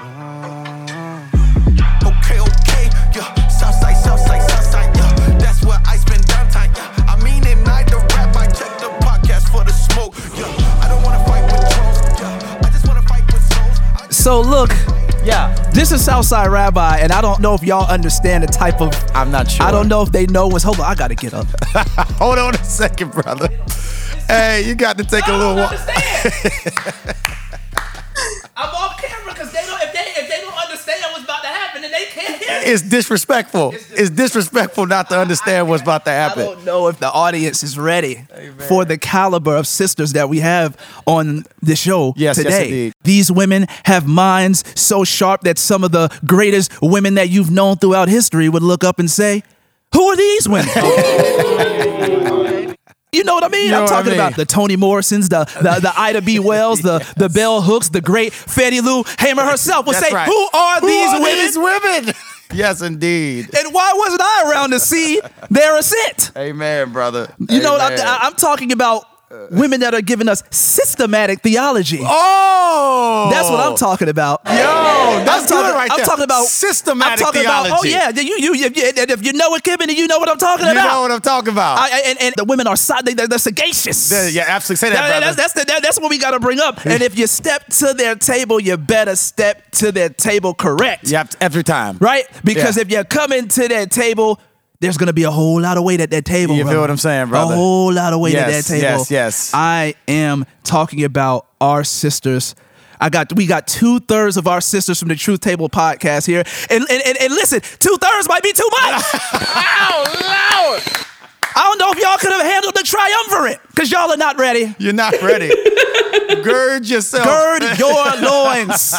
Okay, okay, yeah. Southside, Southside, Southside, yeah. That's where I spend downtime, yeah. I mean it, night the rap, I check the podcast for the smoke, yeah. I don't wanna fight with trolls, yeah. I just wanna fight with souls. So look, Yeah, this is Southside Rabbi, and I don't know if y'all understand the type of. I'm not sure. I don't know if they know what's. Hold on, I gotta get up. Hold on a second, brother. Hey, you got to take a little walk. I'm off camera because they don't. If they if they don't understand what's about to happen, then It's disrespectful. It's disrespectful not to understand what's about to happen. I don't know if the audience is ready for the caliber of sisters that we have on the show Yes, yes, today. indeed. These women have minds so sharp that some of the greatest women that you've known throughout history would look up and say, "Who are these women?" You know what I mean? You know I'm what I talking mean. about the Toni Morrisons, the the, the Ida B. Wells, the the Bell Hooks, the great Fannie Lou Hamer herself will That's say, right. "Who are Who these are women?" these women? Yes, indeed. and why wasn't I around to see their ascent? Amen, brother. You know I'm, I- I'm talking about? Uh, women that are giving us systematic theology. Oh, That's what I'm talking about. Yo, that's I'm talking, good right I'm there. talking about systematic I'm talking theology. About, oh yeah, you you you, you if you know it, Kevin, you know what I'm talking you about. You know what I'm talking about. I, and, and the women are they, they're, they're sagacious. Yeah, yeah, absolutely. Say that, That- brother. that's that's, the, that- that's what we got to bring up. And if you step to their table, you better step to their table correct. Yep, every time. Right? Because Yeah. if you're coming to that table, there's gonna be a whole lot of weight at that table. You feel brother. what I'm saying, brother? A whole lot of weight at that table. yes, yes. I am talking about our sisters. I got we got two thirds of our sisters from the Truth Table podcast here, and and, and, and listen, two thirds might be too much. Oh, Lord. I don't know if y'all could have handled the triumvirate because y'all are not ready. You're not ready. Gird yourself. Gird your loins.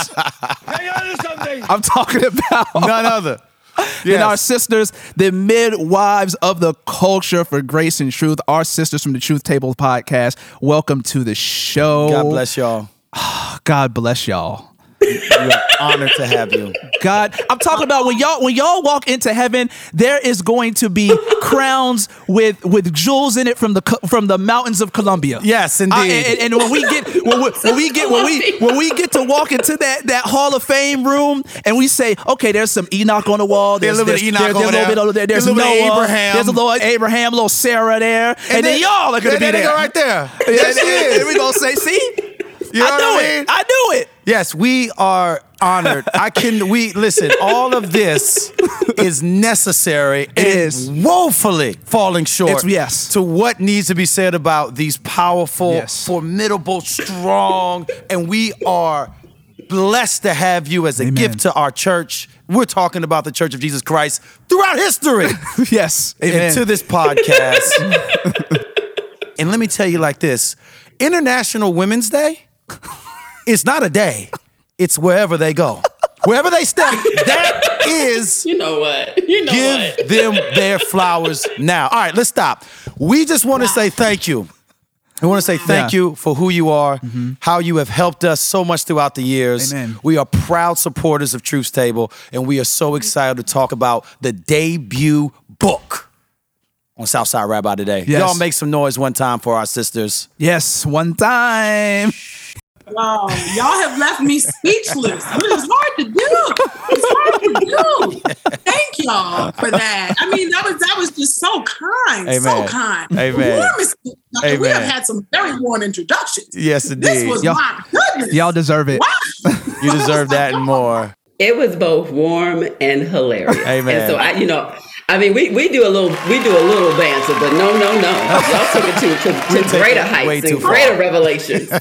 I'm talking about None other. and our sisters, the midwives of the culture for grace and truth, our sisters from the Truth Table podcast. Welcome to the show. God bless y'all. God bless y'all. We are honored to have you. God, I'm talking about when y'all when y'all walk into heaven, there is going to be crowns with with jewels in it from the from the mountains of Colombia. Yes, Uh, indeed. and, and when we get when we, when we get when we when we get to walk into that that Hall of Fame room and we say, okay, there's some Enoch on the wall. There's, There's a little bit of there's- Enoch there's, over a little there. bit over there. There's There's a little bit of Noah. Abraham. There's a little Abraham, little Sarah there, and, then, y'all are gonna there be there right there. And, Yes, she and- and we gonna say, see, You know I knew I it. I knew it. Yes, we are honored. I can we listen, all of this is necessary and is. woefully falling short It's- yes. to what needs to be said about these powerful, Yes. formidable, strong, and we are blessed to have you as a Amen. gift to our church. We're talking about the Church of Jesus Christ throughout history. Yes, amen. into this podcast. and let me tell you like this International Women's Day is not a day, it's wherever they go. Wherever they step, that is You know what? You know give what? them their flowers now. All right, let's stop. We just want to say thank you. We want to say thank Yeah. you for who you are, mm-hmm. how you have helped us so much throughout the years. Amen. We are proud supporters of Truth's Table, and we are so excited to talk about the debut book on Southside Rabbi today. Yes. Y'all make some noise one time for our sisters. yes, one time. Wow, y'all have left me speechless. It's hard to do. It's hard to do. Thank y'all for that. I mean, that was that was just so kind, so kind. Amen. Warm is- We have had some very warm introductions. Yes, indeed. This was Y'all- my goodness. Y'all deserve it. Wow. You deserve that and more. It was both warm and hilarious. Amen. And so I, you know, I mean, we, we do a little we do a little banter, but no, no, no. Y'all took it to, to, to greater it heights too and far. greater revelations.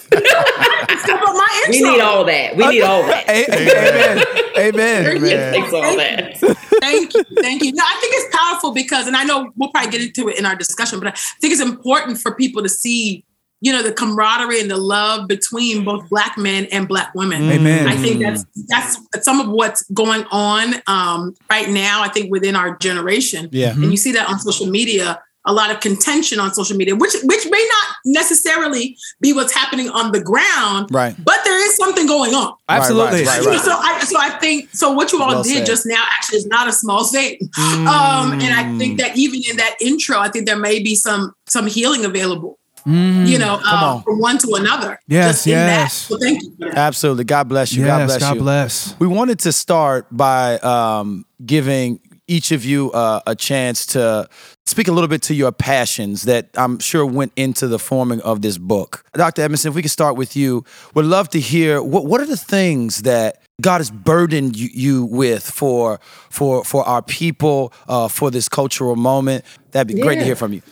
So, but my we need all that. We need all that. Amen. Amen. It all that. Thank you. Thank you. No, I think it's powerful because, and I know we'll probably get into it in our discussion, but I think it's important for people to see, you know, the camaraderie and the love between both black men and black women. Amen. I think that's that's some of what's going on um, right now. I think within our generation, Yeah. and you see that on social media. A lot of contention on social media, which which may not necessarily be what's happening on the ground, Right. But there is something going on. Absolutely. Right, right, right. So I so I think so what you all Well did said. just now actually is not a small thing. Um, and I think that even in that intro, I think there may be some some healing available you know, uh, on. from one to another. Yes, just in that. yes. So thank you. For that. Absolutely. God bless you. God Yes, bless God you. bless. We wanted to start by um, giving each of you uh, a chance to speak a little bit to your passions that I'm sure went into the forming of this book. Dr. Edmondson, if we could start with you, would love to hear what what are the things that God has burdened you, you with for for for our people uh, for this cultural moment. That'd be great to hear from you.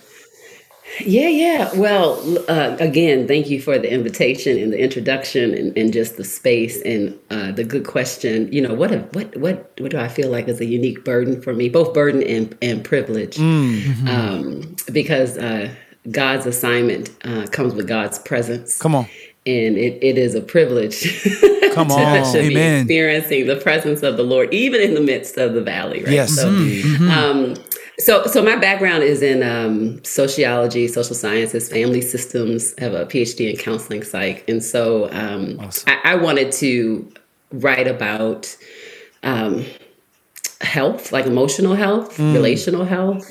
Yeah, yeah. Well, uh, again, thank you for the invitation and the introduction and, and just the space and uh, the good question. You know, what a, what what what do I feel like is a unique burden for me, both burden and and privilege, um, because uh, God's assignment uh, comes with God's presence. Come on. and it, it is a privilege Come to, on. to be Amen. experiencing the presence of the Lord, even in the midst of the valley. Right. Yes, So, indeed. um, so, so my background is in um, sociology, social sciences, family systems. I have a PhD in counseling psych, and so um, I, I wanted to write about um, health, like emotional health, relational health.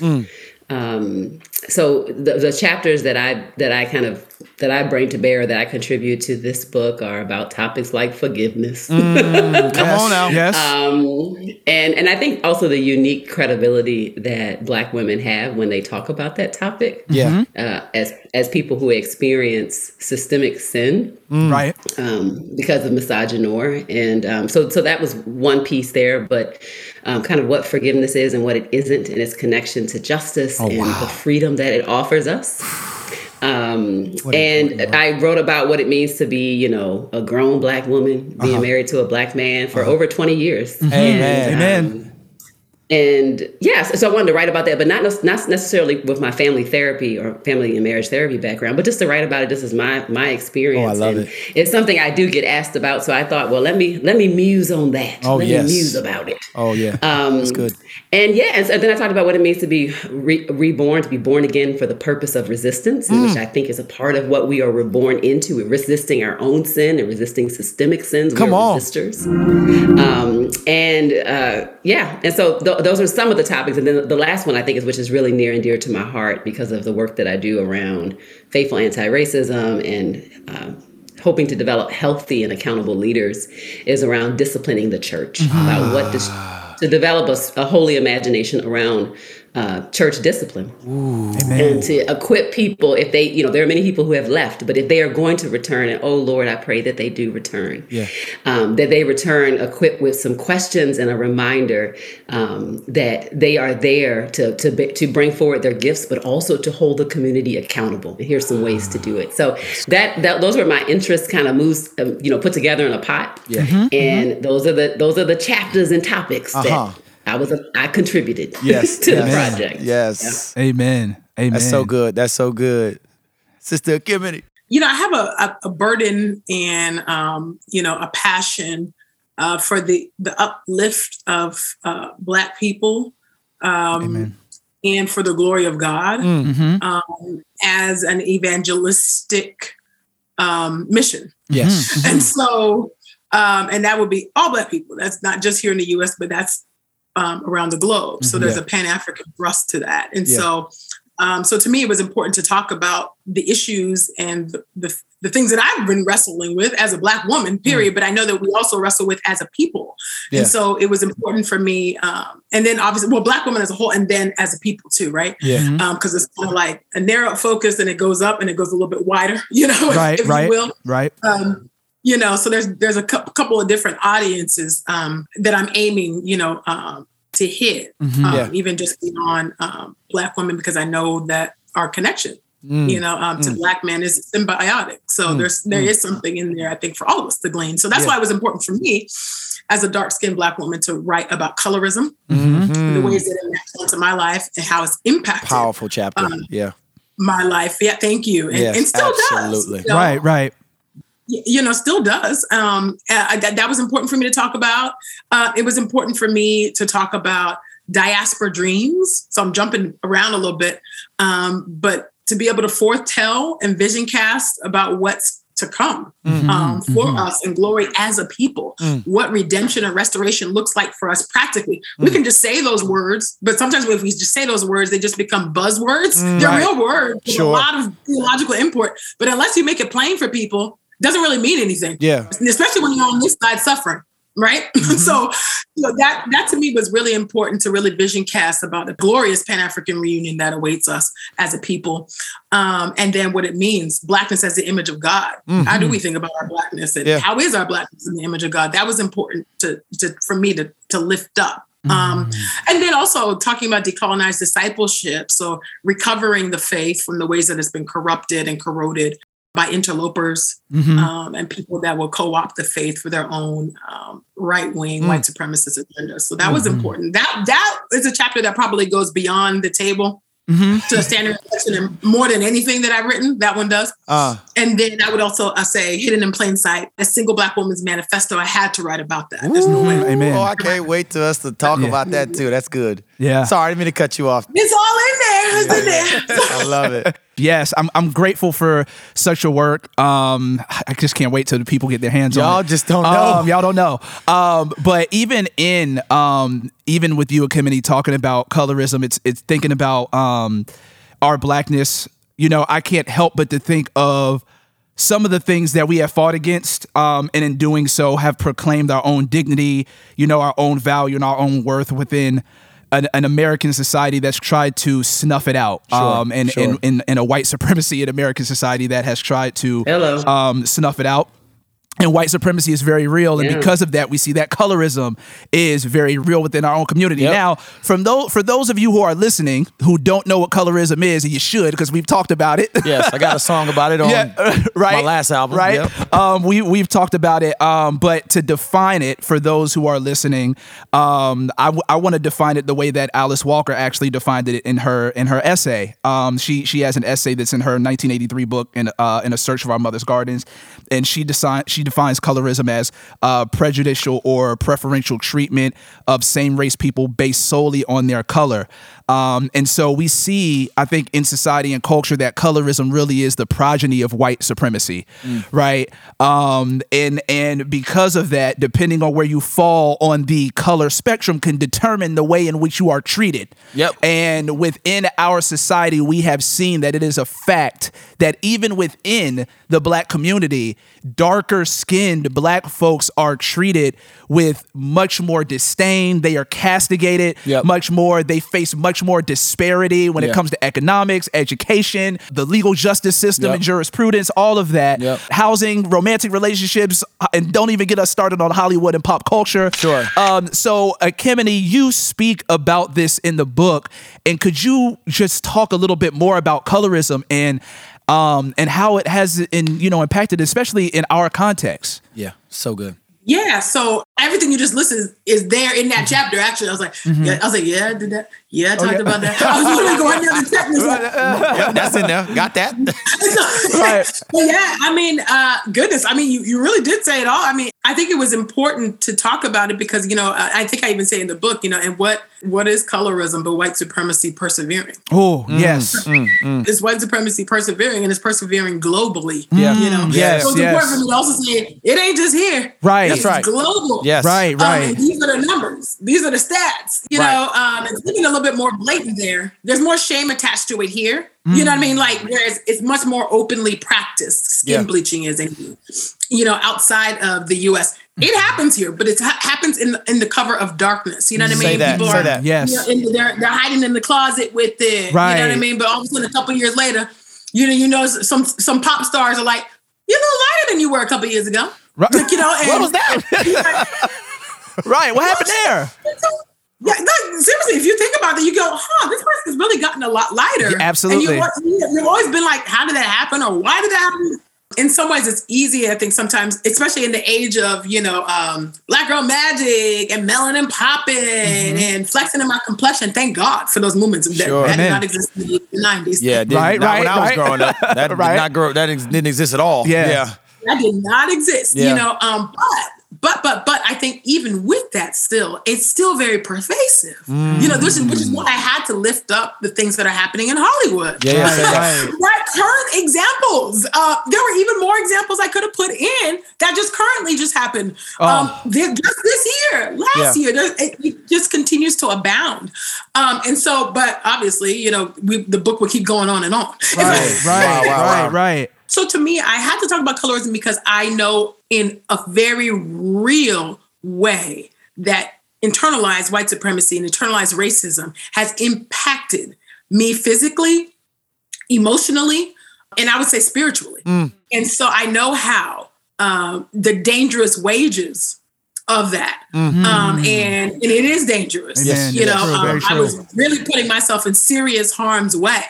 Um, so the, the chapters that I that I kind of that I bring to bear that I contribute to this book are about topics like forgiveness. Come on now. Yes. Um, and and I think also the unique credibility that Black women have when they talk about that topic. Yeah. Uh, as as people who experience systemic sin right. um, because of misogynoir, and um, so so that was one piece there. But um, kind of what forgiveness is and what it isn't, and its connection to justice and the freedom that it offers us. Um, and I wrote about what it means to be, you know, a grown black woman being uh-huh. married to a black man for uh-huh. over 20 years. Mm-hmm. Amen. Um, Amen. And yes, so I wanted to write about that, but not not necessarily with my family therapy or family and marriage therapy background, but just to write about it. This is my my experience. Oh, I love and it. It's something I do get asked about, so I thought, well, let me let me muse on that. Oh, let yes. me muse about it. Oh yeah. Um, That's good. And yeah, and, so then I talked about what it means to be re- reborn, to be born again for the purpose of resistance, Mm. which I think is a part of what we are reborn into. We're resisting our own sin and resisting systemic sins. Come We're on. resistors. Um, and uh, yeah, and so th- those are some of the topics. And then the last one I think is which is really near and dear to my heart because of the work that I do around faithful anti-racism and. Uh, hoping to develop healthy and accountable leaders is around disciplining the church about what this, to develop a holy imagination around uh, church discipline Amen. and to equip people if they you know there are many people who have left but if they are going to return and oh lord i pray that they do return Yeah. um, that they return equipped with some questions and a reminder um, that they are there to to, be, to bring forward their gifts but also to hold the community accountable and here's some ways to do it so that, that those were my interests kind of moves um, you know put together in a pot Yeah. and those are the those are the chapters and topics Uh-huh. that I was a, I contributed Yes. to the project. Yes. Amen. Amen. That's so good. That's so good. Sister Kimmy. you know, I have a, a, a burden and um, you know a passion uh, for the the uplift of uh, Black people um, Amen. and for the glory of God Mhm. um, as an evangelistic um, mission. Yes. And so, um, and that would be all Black people. That's not just here in the U.S., but that's um, around the globe. So there's Yeah. a Pan African thrust to that. And Yeah. so, um, so to me, it was important to talk about the issues and the, the, the things that I've been wrestling with as a Black woman, period. But I know that we also wrestle with as a people. Yeah. And so it was important for me. Um, and then obviously, well, Black women as a whole, and then as a people too, right? Yeah. Because it's kind of like a narrow focus and it goes up and it goes a little bit wider, you know, if- Right, if right, you will right. um, you know, so there's there's a cou- couple of different audiences um, that I'm aiming, you know, um, to hit, Mhm. um, Yeah. even just beyond um, Black women, because I know that our connection, Mm. you know, um, to Black men is symbiotic. So Mm. there's there is something in there, I think, for all of us to glean. So that's Yeah. why it was important for me, as a dark skinned Black woman, to write about colorism, Mhm. the ways that it maps my life, and how it's impacted Powerful chapter. Um, yeah. my life. Yeah, thank you, and, Yes, and still absolutely. does. you know? Right, right. You know, still does. Um, I- that, was important for me to talk about. Uh, it was important for me to talk about diaspora dreams. So I'm jumping around a little bit, um, but to be able to foretell and vision cast about what's to come um, for us and glory as a people. What redemption and restoration looks like for us practically. We can just say those words, but sometimes if we just say those words, they just become buzzwords. They're Right. real words with Sure. a lot of theological import. But unless you make it plain for people, doesn't really mean anything. Yeah. Especially when you're on this side suffering. Right. so you know, that that to me was really important to really vision cast about the glorious Pan African reunion that awaits us as a people. Um, and then what it means, blackness as the image of God. How do we think about our blackness and Yeah. how is our blackness in the image of God? That was important to, to for me to to lift up. Um, and then also talking about decolonized discipleship, so recovering the faith from the ways that it's been corrupted and corroded by interlopers Mhm. um, and people that will co-opt the faith for their own um, right-wing white supremacist agenda. So that was important. That that is a chapter that probably goes beyond the table Mhm. to a standard more than anything that I've written. That one does. Uh, And then I would also uh, say, hidden in plain sight, a single black woman's manifesto. I had to write about that. There's no way. Amen. Oh, I can't wait to us to talk Yeah. about that too. That's good. Yeah. Sorry, I didn't mean to cut you off. It's all in in there. I love it. Yes, I'm I'm grateful for such a work. Um, I just can't wait till the people get their hands on Y'all just don't know. Um, y'all don't know. Um, but even in um, even with you, Ekemini, talking about colorism, it's it's thinking about um, our blackness. You know, I can't help but to think of some of the things that we have fought against, um, and in doing so, have proclaimed our own dignity, you know, our own value and our own worth within an, an American society that's tried to snuff it out, um, and, sure. and, and, and a white supremacy in American society that has tried to Hello. um, snuff it out. And white supremacy is very real, and Yeah. because of that, we see that colorism is very real within our own community. Yep. Now, from those for those of you who are listening who don't know what colorism is, and you should because we've talked about it. Yes, I got a song about it on yeah, right. my last album. right? Yep. Um, we we've talked about it, um, but to define it for those who are listening, um, I, w- I want to define it the way that Alice Walker actually defined it in her in her essay. Um, she she has an essay that's in her 1983 book in uh, in a search of our mother's gardens, and she she defines colorism as uh, prejudicial or preferential treatment of same race people based solely on their color. Um, and so we see, I think, in society and culture that colorism really is the progeny of white supremacy, right? Um, and and because of that, depending on where you fall on the color spectrum, can determine the way in which you are treated. Yep. And within our society, we have seen that it is a fact that even within the black community, darker skinned black folks are treated with much more disdain. They are castigated Yep. much more. They face much more disparity when Yeah. it comes to economics, education, the legal justice system, Yep. and jurisprudence, all of that. Yep. Housing, romantic relationships, uh, and don't even get us started on Hollywood and pop culture. Sure. Um, so, uh, Kimini, you speak about this in the book, and could you just talk a little bit more about colorism and um, and how it has in you know impacted, especially in our context? Yeah, so good. Yeah, so everything you just listed is there in that chapter. Actually, I was like, yeah, I was like, yeah, I did that. Yeah, I talked about that. I was literally going down the checklist. like, Yeah, that's in there. Got that? Right. But yeah, I mean, uh, goodness, I mean, you, you really did say it all. I mean, I think it was important to talk about it because, you know, I, I think I even say in the book, you know, and what what is colorism but white supremacy persevering? Oh yes, it's white supremacy persevering and it's persevering globally? Yeah. You know, Yes, so it's yes. important for me to also say it ain't just here. Right. That's right. global. Yes. right, Um, right. and these are the numbers. These are the stats. You Right. know, um, it's even a little bit more blatant there. There's more shame attached to it here. You know what I mean? Mm. Like, whereas it's much more openly practiced. Skin Yeah. bleaching is, in, you know, outside of the U.S. It happens here, but it ha- happens in the, in the cover of darkness. You know what I Say mean? that, say are, that. Yes. you know, they're they're hiding in the closet with it. Right. You know what I mean? But all of a sudden, a couple years later, you know, you know, some some pop stars are like, you're a little lighter than you were a couple years ago. Right. Like, you know, and, What was that? right. What happened there? Yeah, no, seriously, if you think about it, you go, huh, this person's really gotten a lot lighter. Yeah, absolutely. And you, you've always been like, how did that happen? Or why did that happen? In some ways, it's easy, I think, sometimes, especially in the age of, you know, um, Black Girl Magic and melanin popping and flexing in my complexion. Thank God for those movements. That, Mm-hmm. Sure. that did not exist in the 90s. Yeah, it did. Right, not right, when I was right. growing up. That Right. did not grow. That didn't exist at all. Yeah. yeah. that did not exist Yeah. you know um but but but but i think think even with that, still, it's still very pervasive. You know, this is which is why I had to lift up the things that are happening in Hollywood. Yeah, yeah, say. Right. Right, current examples. Uh, there were even more examples I could have put in that just currently just happened. Um, just this year, last Yeah. year, it, it just continues to abound. Um, and so, but obviously, you know, we, the book will keep going on and on. Right, right, Wow, wow, right, wow. right. So to me, I had to talk about colorism because I know in a very real way that internalized white supremacy and internalized racism has impacted me physically, emotionally, and I would say spiritually. And so I know how um, the dangerous wages of that. Um, and, and it is dangerous. You know, True, um, I was really putting myself in serious harm's way.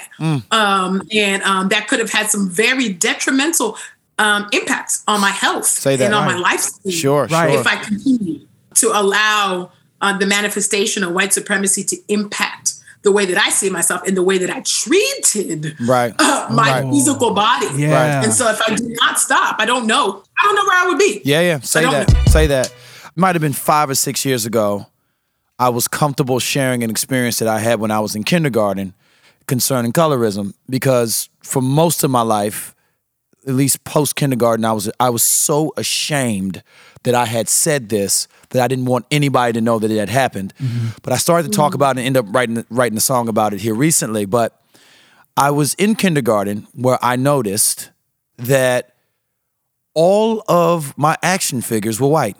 Um, and um, that could have had some very detrimental um, impacts on my health Say that. and on my Right. life. Sure, Right. sure. If I continue to allow uh, the manifestation of white supremacy to impact the way that I see myself and the way that I treated Right. uh, my Right. physical body. Yeah. And so if I do not stop, I don't know. I don't know where I would be. Yeah, yeah. Say that. know. Say that. Might have been five or six years ago. I was comfortable sharing an experience that I had when I was in kindergarten concerning colorism because for most of my life, at least post kindergarten, I was I was so ashamed that I had said this that I didn't want anybody to know that it had happened. But I started to talk about it and end up writing writing a song about it here recently. But I was in kindergarten where I noticed that all of my action figures were white.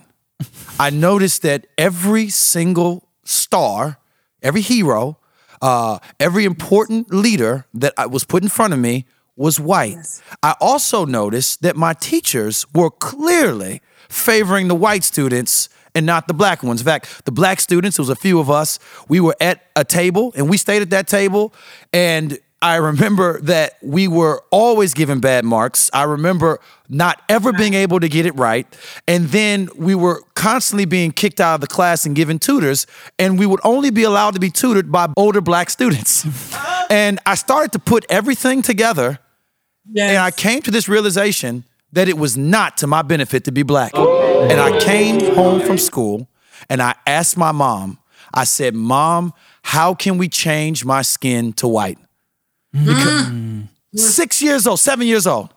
I noticed that every single star, every hero, uh, every important leader that I was put in front of me was white. I also noticed that my teachers were clearly favoring the white students and not the black ones. In fact, the black students, there was a few of us, we were at a table and we stayed at that table and I remember that we were always given bad marks. I remember not ever being able to get it right. And then we were constantly being kicked out of the class and given tutors. And we would only be allowed to be tutored by older black students. and I started to put everything together. Yes. And I came to this realization that it was not to my benefit to be black. And I came home from school and I asked my mom, I said, Mom, how can we change my skin to white? Because six years old, seven years old.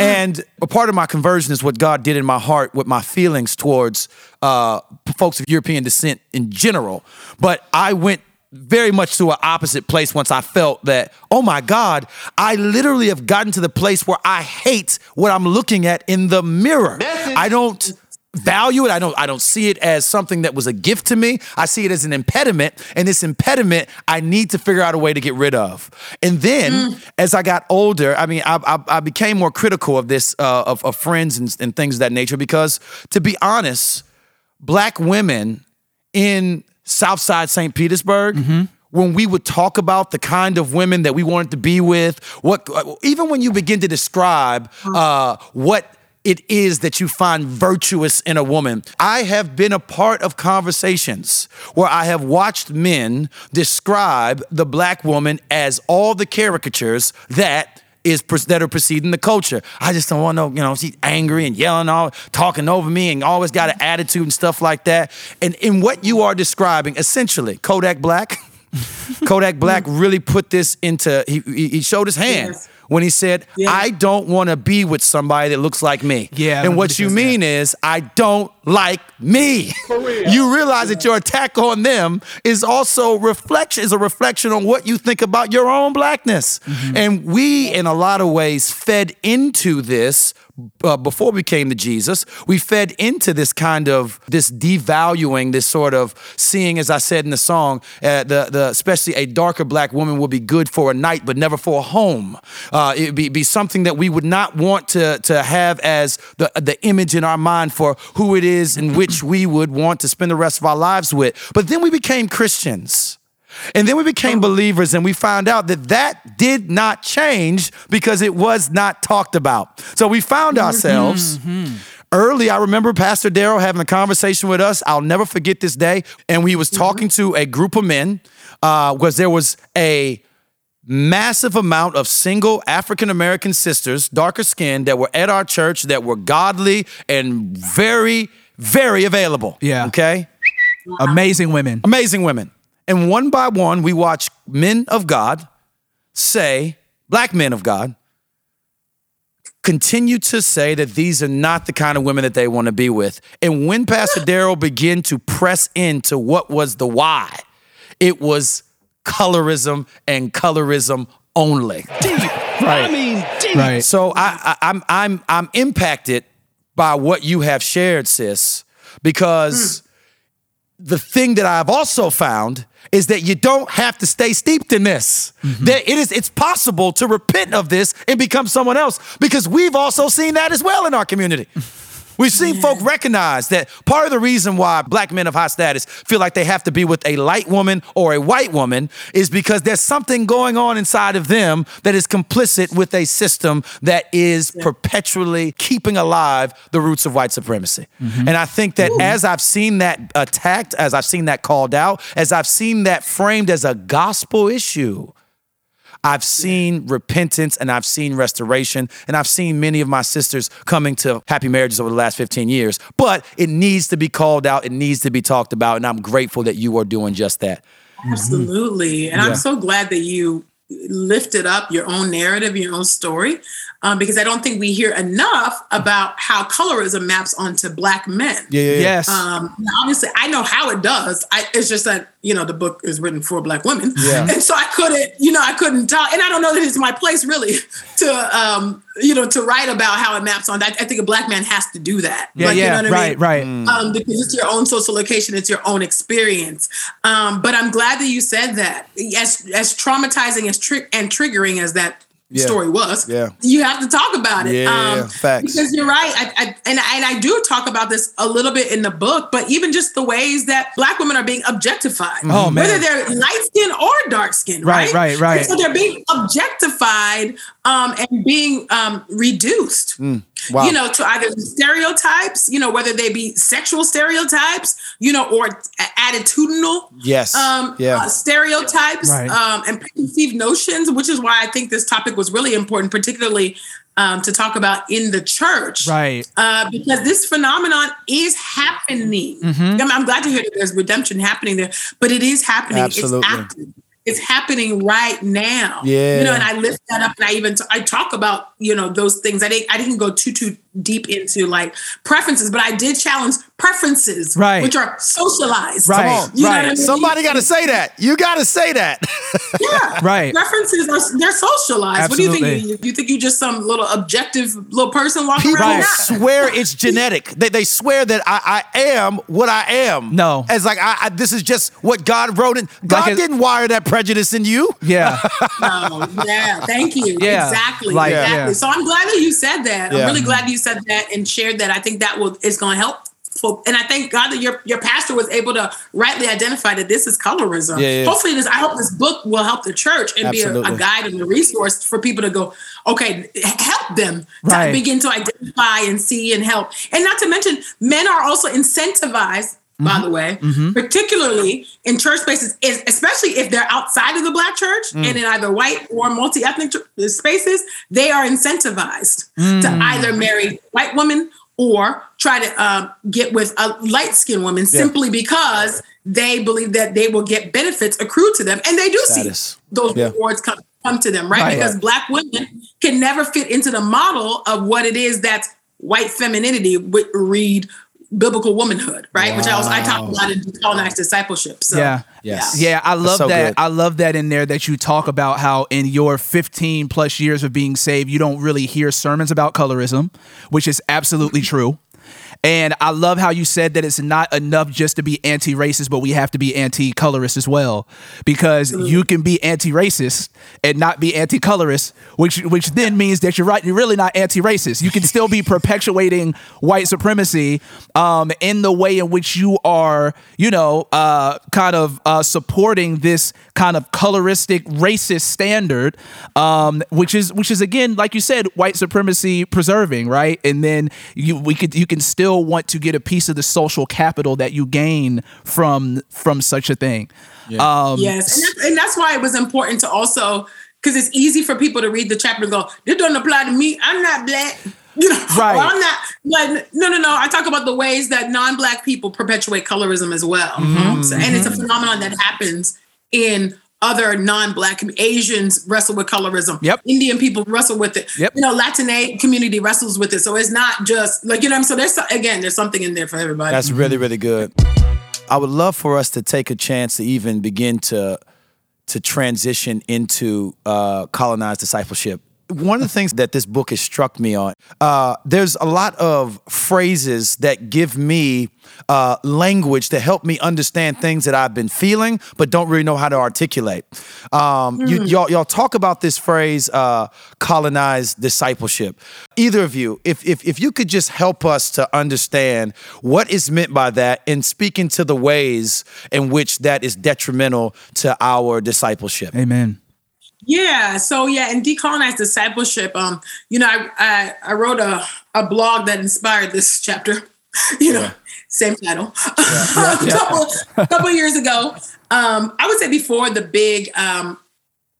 And a part of my conversion is what God did in my heart with my feelings towards uh, folks of European descent in general. But I went very much to an opposite place once I felt that, oh my God, I literally have gotten to the place where I hate what I'm looking at in the mirror. I don't value it. I don't I don't see it as something that was a gift to me. I see it as an impediment, and this impediment I need to figure out a way to get rid of. And then as I got older, I mean, I I, I became more critical of this uh, of, of friends and, and things of that nature because, to be honest, black women in Southside St. Petersburg. When we would talk about the kind of women that we wanted to be with, what even when you begin to describe uh, what it is that you find virtuous in a woman. I have been a part of conversations where I have watched men describe the black woman as all the caricatures that is that are preceding the culture. I just don't want no, you know, she's angry and yelling all, talking over me and always got an attitude and stuff like that. And in what you are describing, essentially, Kodak Black, Kodak Black really put this into. He he he showed his hand Yes. when he said, Yeah. "I don't want to be with somebody that looks like me." Yeah, and what you mean is, I don't like me. You realize that your attack on them is also reflection is a reflection on what you think about your own blackness. Mm-hmm. And we, in a lot of ways, fed into this uh, before we came to Jesus. We fed into this kind of this devaluing, this sort of seeing, as I said in the song, uh, the the especially a darker black woman would be good for a night, but never for a home. Uh, it would be, be something that we would not want to to have as the the image in our mind for who it is in which we would want to spend the rest of our lives with. But then we became Christians. And then we became oh. believers and we found out that that did not change because it was not talked about. So we found mm-hmm. ourselves mm-hmm. early. I remember Pastor Darrell having a conversation with us. I'll never forget this day. And we was mm-hmm. talking to a group of men uh, because there was a massive amount of single African American sisters, darker skinned, that were at our church that were godly and very, very available. Yeah. Okay. Amazing women. Amazing women. And one by one, we watch men of God say, black men of God, continue to say that these are not the kind of women that they want to be with. And when Pastor Daryl began to press into what was the why, it was colorism and colorism only. Deep. Right. Right. So I, I, I'm I'm I'm impacted by what you have shared, sis, because the thing that I've also found is that you don't have to stay steeped in this. Mm-hmm. That it is it's possible to repent of this and become someone else because we've also seen that as well in our community. We've seen folk recognize that part of the reason why black men of high status feel like they have to be with a light woman or a white woman is because there's something going on inside of them that is complicit with a system that is perpetually keeping alive the roots of white supremacy. Mm-hmm. And I think that as I've seen that attacked, as I've seen that called out, as I've seen that framed as a gospel issue, I've seen repentance and I've seen restoration and I've seen many of my sisters coming to happy marriages over the last 15 years. But it needs to be called out, it needs to be talked about, and I'm grateful that you are doing just that. Absolutely. And Yeah. I'm so glad that you lifted up your own narrative, your own story, um, because I don't think we hear enough about how colorism maps onto Black men. Yeah. Yes. Um, obviously, I know how it does. I, it's just that you know the book is written for Black women, Yeah. and so I couldn't, you know, I couldn't talk, and I don't know that it's my place really to, um, you know, to write about how it maps on. I, I think a Black man has to do that. yeah. Like, you yeah. know what I mean? right. Right. um, because it's your own social location, it's your own experience. Um, but I'm glad that you said that. As as traumatizing as tri- and triggering as that Yeah. story was, Yeah. you have to talk about it. Um, Yeah, facts. Because you're right, I, I, and and I do talk about this a little bit in the book, but even just the ways that Black women are being objectified, Oh, man. whether they're light skinned or dark skinned, Right, right, right, right. So they're being objectified um, and being um, reduced Mm. Wow. you know, to either stereotypes, you know, whether they be sexual stereotypes, you know, or attitudinal Yes. um, yeah. uh, stereotypes Right. um, and preconceived notions, which is why I think this topic was really important, particularly um, to talk about in the church. Right. Uh, because this phenomenon is happening. Mm-hmm. I'm, I'm glad to hear that there's redemption happening there, but it is happening. Absolutely. It's active. It's happening right now. Yeah. You know, and I lift that up and I even t- I talk about, you know, those things. I didn't I didn't go too too deep into like preferences, but I did challenge preferences, Right. which are socialized. Right. Come on. You right. what I mean? Somebody got to say that. You got to say that. Yeah. Right. Preferences are they're socialized. What do you Absolutely. think? You, you think you just some little objective little person walking People around? Right. Nah. swear it's genetic. They, they swear that I, I am what I am. No. As like, I, I, this is just what God wrote in. God Like it- didn't wire that prejudice in you. Yeah. No, yeah, thank you. Yeah, exactly. like, exactly. yeah. So I'm glad that you said that. Yeah. I'm really glad you said that and shared that. I think that will is going to help. And I thank God that your your pastor was able to rightly identify that this is colorism. Yeah, yeah. Hopefully, this I hope this book will help the church and be a, a guide and a resource for people to go. Okay, help them Right. to begin to identify and see and help. And not to mention, men are also incentivized. By Mm-hmm. the way, particularly in church spaces, especially if they're outside of the black church Mm. and in either white or multi-ethnic tr- spaces, they are incentivized Mm. to either marry white women or try to um, get with a light-skinned woman simply because they believe that they will get benefits accrued to them, and they do Status. see those Yeah. rewards come come to them, right? Right. Because black women can never fit into the model of what it is that's white femininity would read biblical womanhood, right? Which I also I talk about in decolonized discipleship. So Yeah. Yes. Yeah, I love so that. good. I love that in there that you talk about how in your 15 plus years of being saved, you don't really hear sermons about colorism, which is absolutely true. And I love how you said that it's not enough just to be anti-racist, but we have to be anti-colorist as well, because you can be anti-racist and not be anti-colorist, which which then means that you're right. You're really not anti-racist. You can still be perpetuating white supremacy um, in the way in which you are, you know, uh, kind of uh, supporting this kind of coloristic racist standard, um, which is which is again, like you said, white supremacy preserving, right? And then you we could you can still want to get a piece of the social capital that you gain from from such a thing. Um, Yes, and that's, and that's why it was important to also because it's easy for people to read the chapter and go, "This doesn't apply to me. I'm not black." You know, Right. I'm not like no, no, no. I talk about the ways that non-black people perpetuate colorism as well, So- and it's a phenomenon that happens in other non-black Asians wrestle with colorism. Yep. Indian people wrestle with it. Yep. You know, Latin community wrestles with it. So it's not just like you know. what I'm So there's again, there's something in there for everybody. That's really, really good. I would love for us to take a chance to even begin to to transition into uh, colonized discipleship. One of the things that this book has struck me on, uh, there's a lot of phrases that give me uh, language to help me understand things that I've been feeling, but don't really know how to articulate. Um, you, y'all, y'all talk about this phrase, uh, colonized discipleship. Either of you, if, if, if you could just help us to understand what is meant by that and speaking to the ways in which that is detrimental to our discipleship. Amen. Yeah. So yeah, and decolonized discipleship, um, you know, I I, I wrote a, a blog that inspired this chapter. You know, same title. a couple a couple years ago. Um, I would say before the big um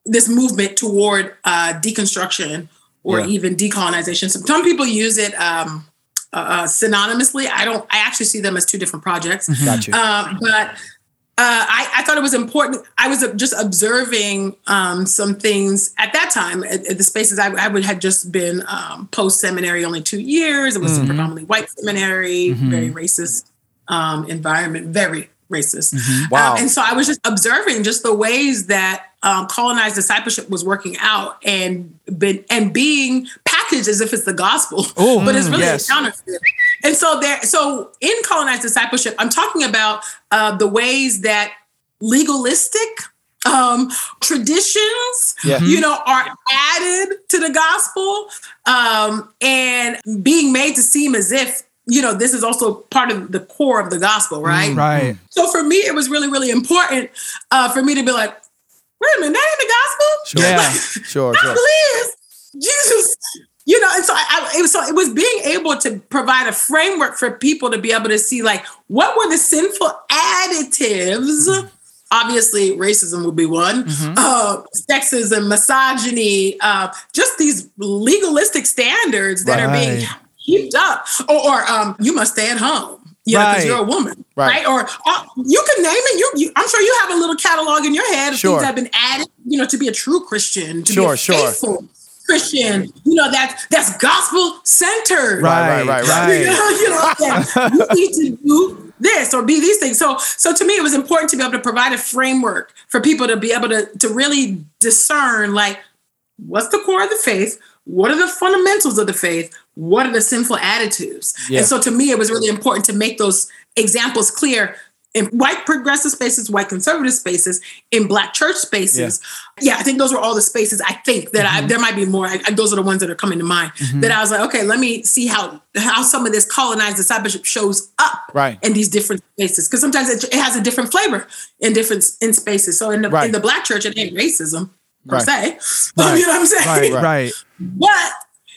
this movement toward uh deconstruction or Yeah. even decolonization. So some people use it um uh, synonymously. I don't I actually see them as two different projects. Got you. Um, but uh, I, I thought it was important. I was uh, just observing um, some things at that time at, at the spaces I, I would had just been um, post seminary only two years. It was a predominantly white seminary, very racist um, environment, very racist. Wow. Um, and so I was just observing just the ways that um, colonized discipleship was working out and been and being packaged as if it's the gospel, Ooh, but it's really yes. a counterfeit. And so there, so in colonized discipleship, I'm talking about uh, the ways that legalistic um, traditions, Yeah. you know, are added to the gospel um, and being made to seem as if you know this is also part of the core of the gospel, right? Right. So for me, it was really, really important uh, for me to be like, wait a minute, that ain't the gospel. Sure. Yeah. Sure, sure. Jesus. You know, and so I, I it was so it was being able to provide a framework for people to be able to see like what were the sinful additives. Obviously, racism would be one. Uh, sexism, misogyny, uh, just these legalistic standards that are being heaped up. Or, or um, you must stay at home. You know, because Right. you're a woman, Right. right? Or uh, you can name it. You, you, I'm sure you have a little catalog in your head of Sure. things that have been added. You know, to be a true Christian, to be Sure, a sure. Faithful Christian. You know that's that's gospel centered. Right, right, right, You know, you know, that you need to do this or be these things. So, so to me, it was important to be able to provide a framework for people to be able to to really discern, like, what's the core of the faith? What are the fundamentals of the faith? What are the sinful attitudes? Yeah. And so, to me, it was really important to make those examples clear in white progressive spaces, white conservative spaces, in black church spaces. Yeah, I think those were all the spaces. I think that Mm-hmm. I there might be more. I, I- those are the ones that are coming to mind. Mm-hmm. That I was like, okay, let me see how how some of this colonized discipleship shows up Right. in these different spaces because sometimes it, it has a different flavor in different in spaces. So in the Right. in the black church, it ain't racism per Right. se. You know what I'm saying? Right, Right. But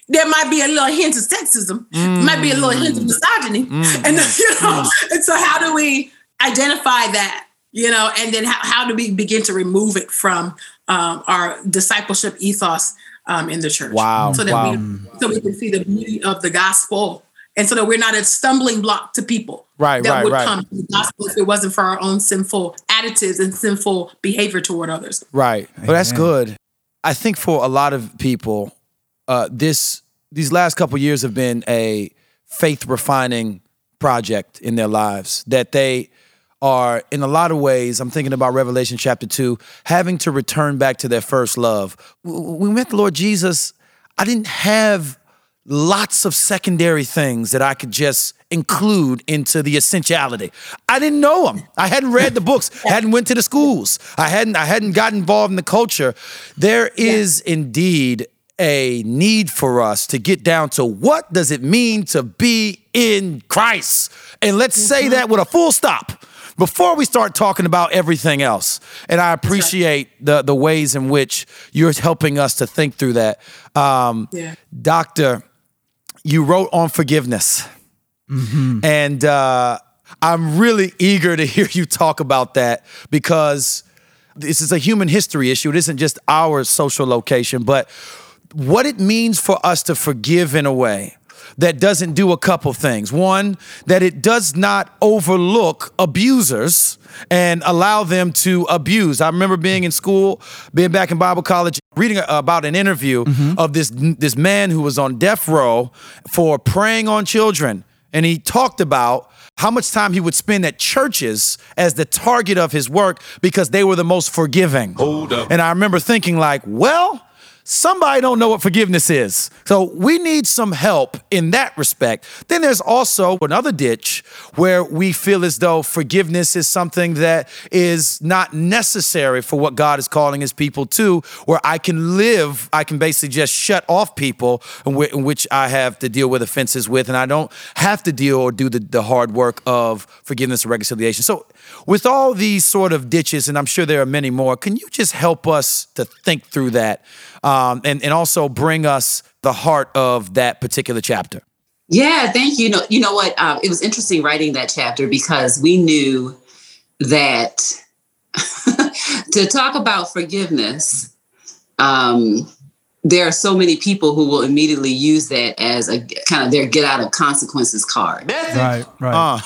there might be a little hint of sexism, might be a little hint of mm. misogyny, mm. and you know, mm. and so how do we identify that? You know, and then how, how do we begin to remove it from um, our discipleship ethos um, in the church? Wow, So that wow. we so we can see the beauty of the gospel, and so that we're not a stumbling block to people. Right, that right, would right. come to the gospel if it wasn't for our own sinful additives and sinful behavior toward others. Right. Well, that's good. I think for a lot of people, uh, this these last couple years have been a faith refining project in their lives. That they are, in a lot of ways, I'm thinking about Revelation chapter two, having to return back to their first love. When we met the Lord Jesus, I didn't have lots of secondary things that I could just include into the essentiality. I didn't know them. I hadn't read the books, hadn't went to the schools. I hadn't I hadn't gotten involved in the culture. There is indeed a need for us to get down to what does it mean to be in Christ? And let's say mm-hmm. that with a full stop before we start talking about everything else. And I appreciate the the ways in which you're helping us to think through that. Um, Yeah. Doctor, you wrote on forgiveness. And uh, I'm really eager to hear you talk about that because this is a human history issue. It isn't just our social location, but what it means for us to forgive in a way that doesn't do a couple things. One, that it does not overlook abusers and allow them to abuse. I remember being in school, being back in Bible college, reading uh, about an interview mm-hmm. of this this man who was on death row for preying on children, and he talked about how much time he would spend at churches as the target of his work because they were the most forgiving. Hold up. And I remember thinking like, well, somebody don't know what forgiveness is. So we need some help in that respect. Then there's also another ditch where we feel as though forgiveness is something that is not necessary for what God is calling his people to, where I can live, I can basically just shut off people in, which I have to deal with offenses with, and I don't have to deal or do the, the hard work of forgiveness and reconciliation. So with all these sort of ditches, and I'm sure there are many more, can you just help us to think through that um, and, and also bring us the heart of that particular chapter? Yeah, thank you. You know, you know what? Um, it was interesting writing that chapter because we knew that to talk about forgiveness, um, there are so many people who will immediately use that as a kind of their get out of consequences card, Right, right. Uh,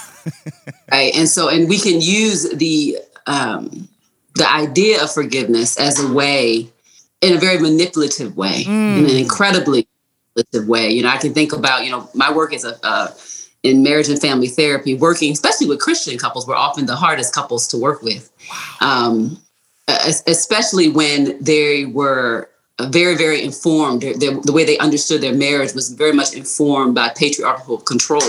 right? And so, and we can use the um, the idea of forgiveness as a way, in a very manipulative way, in an incredibly manipulative way. You know, I can think about you know my work as a uh, in marriage and family therapy, working especially with Christian couples, we're often the hardest couples to work with, um, especially when they were very, very informed. Their- their- the way they understood their marriage was very much informed by patriarchal control.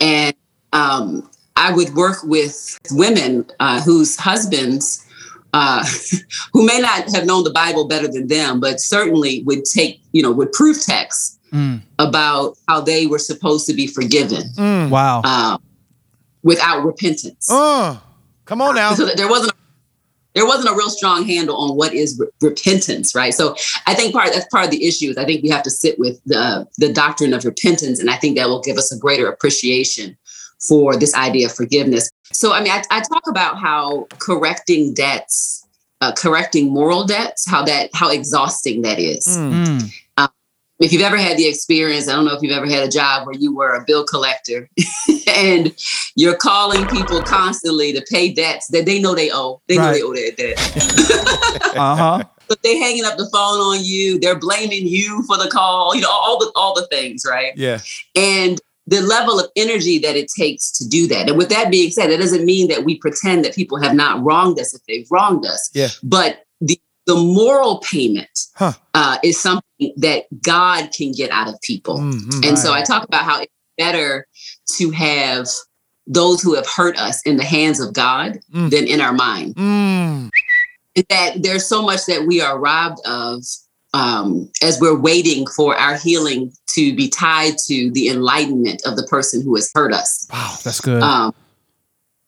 And um, I would work with women uh, whose husbands, uh, who may not have known the Bible better than them, but certainly would take, you know, would proof texts about how they were supposed to be forgiven Wow. um, without repentance. uh, come on now. So there wasn't there wasn't a real strong handle on what is re- repentance, right? So I think part that's part of the issue is I think we have to sit with the the doctrine of repentance, and I think that will give us a greater appreciation for this idea of forgiveness. So I mean, I, I talk about how correcting debts, uh, correcting moral debts, how that how exhausting that is Mm. if you've ever had the experience, I don't know if you've ever had a job where you were a bill collector and you're calling people constantly to pay debts that they know they owe. They know they owe that debt. Uh huh. but they hanging up the phone on you. They're blaming you for the call. You know, all the all the things, right? Yeah. and the level of energy that it takes to do that. And with that being said, it doesn't mean that we pretend that people have not wronged us if they've wronged us. Yeah. But the the moral payment Huh. uh, is something that God can get out of people. Mhm. And so I talk about how it's better to have those who have hurt us in the hands of God Mm. than in our mind. Mm. That there's so much that we are robbed of um, as we're waiting for our healing to be tied to the enlightenment of the person who has hurt us. Wow, that's good. Um,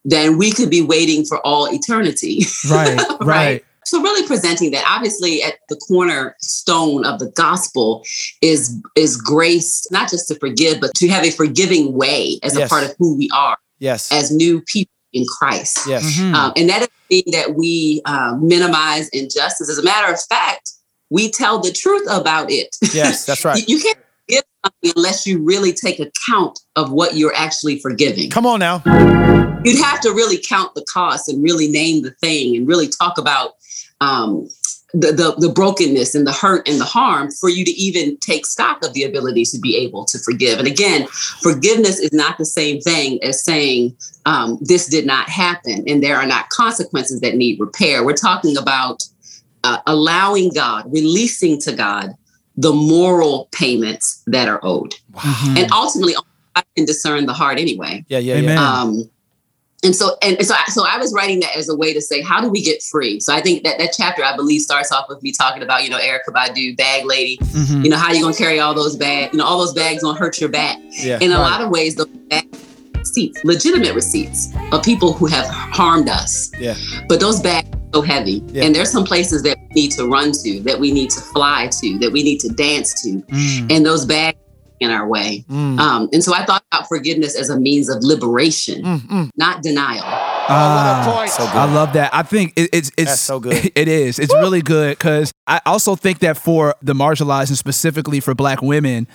then we could be waiting for all eternity. right, right. right. So really presenting that obviously at the cornerstone of the gospel is is grace, not just to forgive, but to have a forgiving way as Yes. a part of who we are Yes. as new people in Christ. yes. Mhm. Um, and that is the thing that we um, minimize injustice. As a matter of fact, we tell the truth about it. Yes. That's right. you, can't forgive something unless you really take account of what you're actually forgiving. Come on now. You'd have to really count the cost and really name the thing and really talk about um, the, the the brokenness and the hurt and the harm for you to even take stock of the ability to be able to forgive. And again, forgiveness is not the same thing as saying um, this did not happen and there are not consequences that need repair. We're talking about uh, allowing God, releasing to God the moral payments that are owed, Mhm. and ultimately, I can discern the heart anyway. Yeah. Yeah. Amen. Yeah. Um, and so and so I, so I was writing that as a way to say how do we get free so i think that that chapter i believe starts off with me talking about you know Erykah Badu bag lady Mhm. you know how you gonna carry all those bags you know all those bags gonna hurt your back Yeah. in a Right. lot of ways those bag receipts legitimate receipts of people who have harmed us Yeah. but those bags are so heavy Yeah. and there's some places that we need to run to that we need to fly to that we need to dance to Mm. and those bags in our way Mm. um, and so I thought about forgiveness as a means of liberation, Mm, mm. not denial. Ah, a point. So good. I love that. I think it, it's it's That's so good. It is. It's really good because I also think that for the marginalized and specifically for Black women.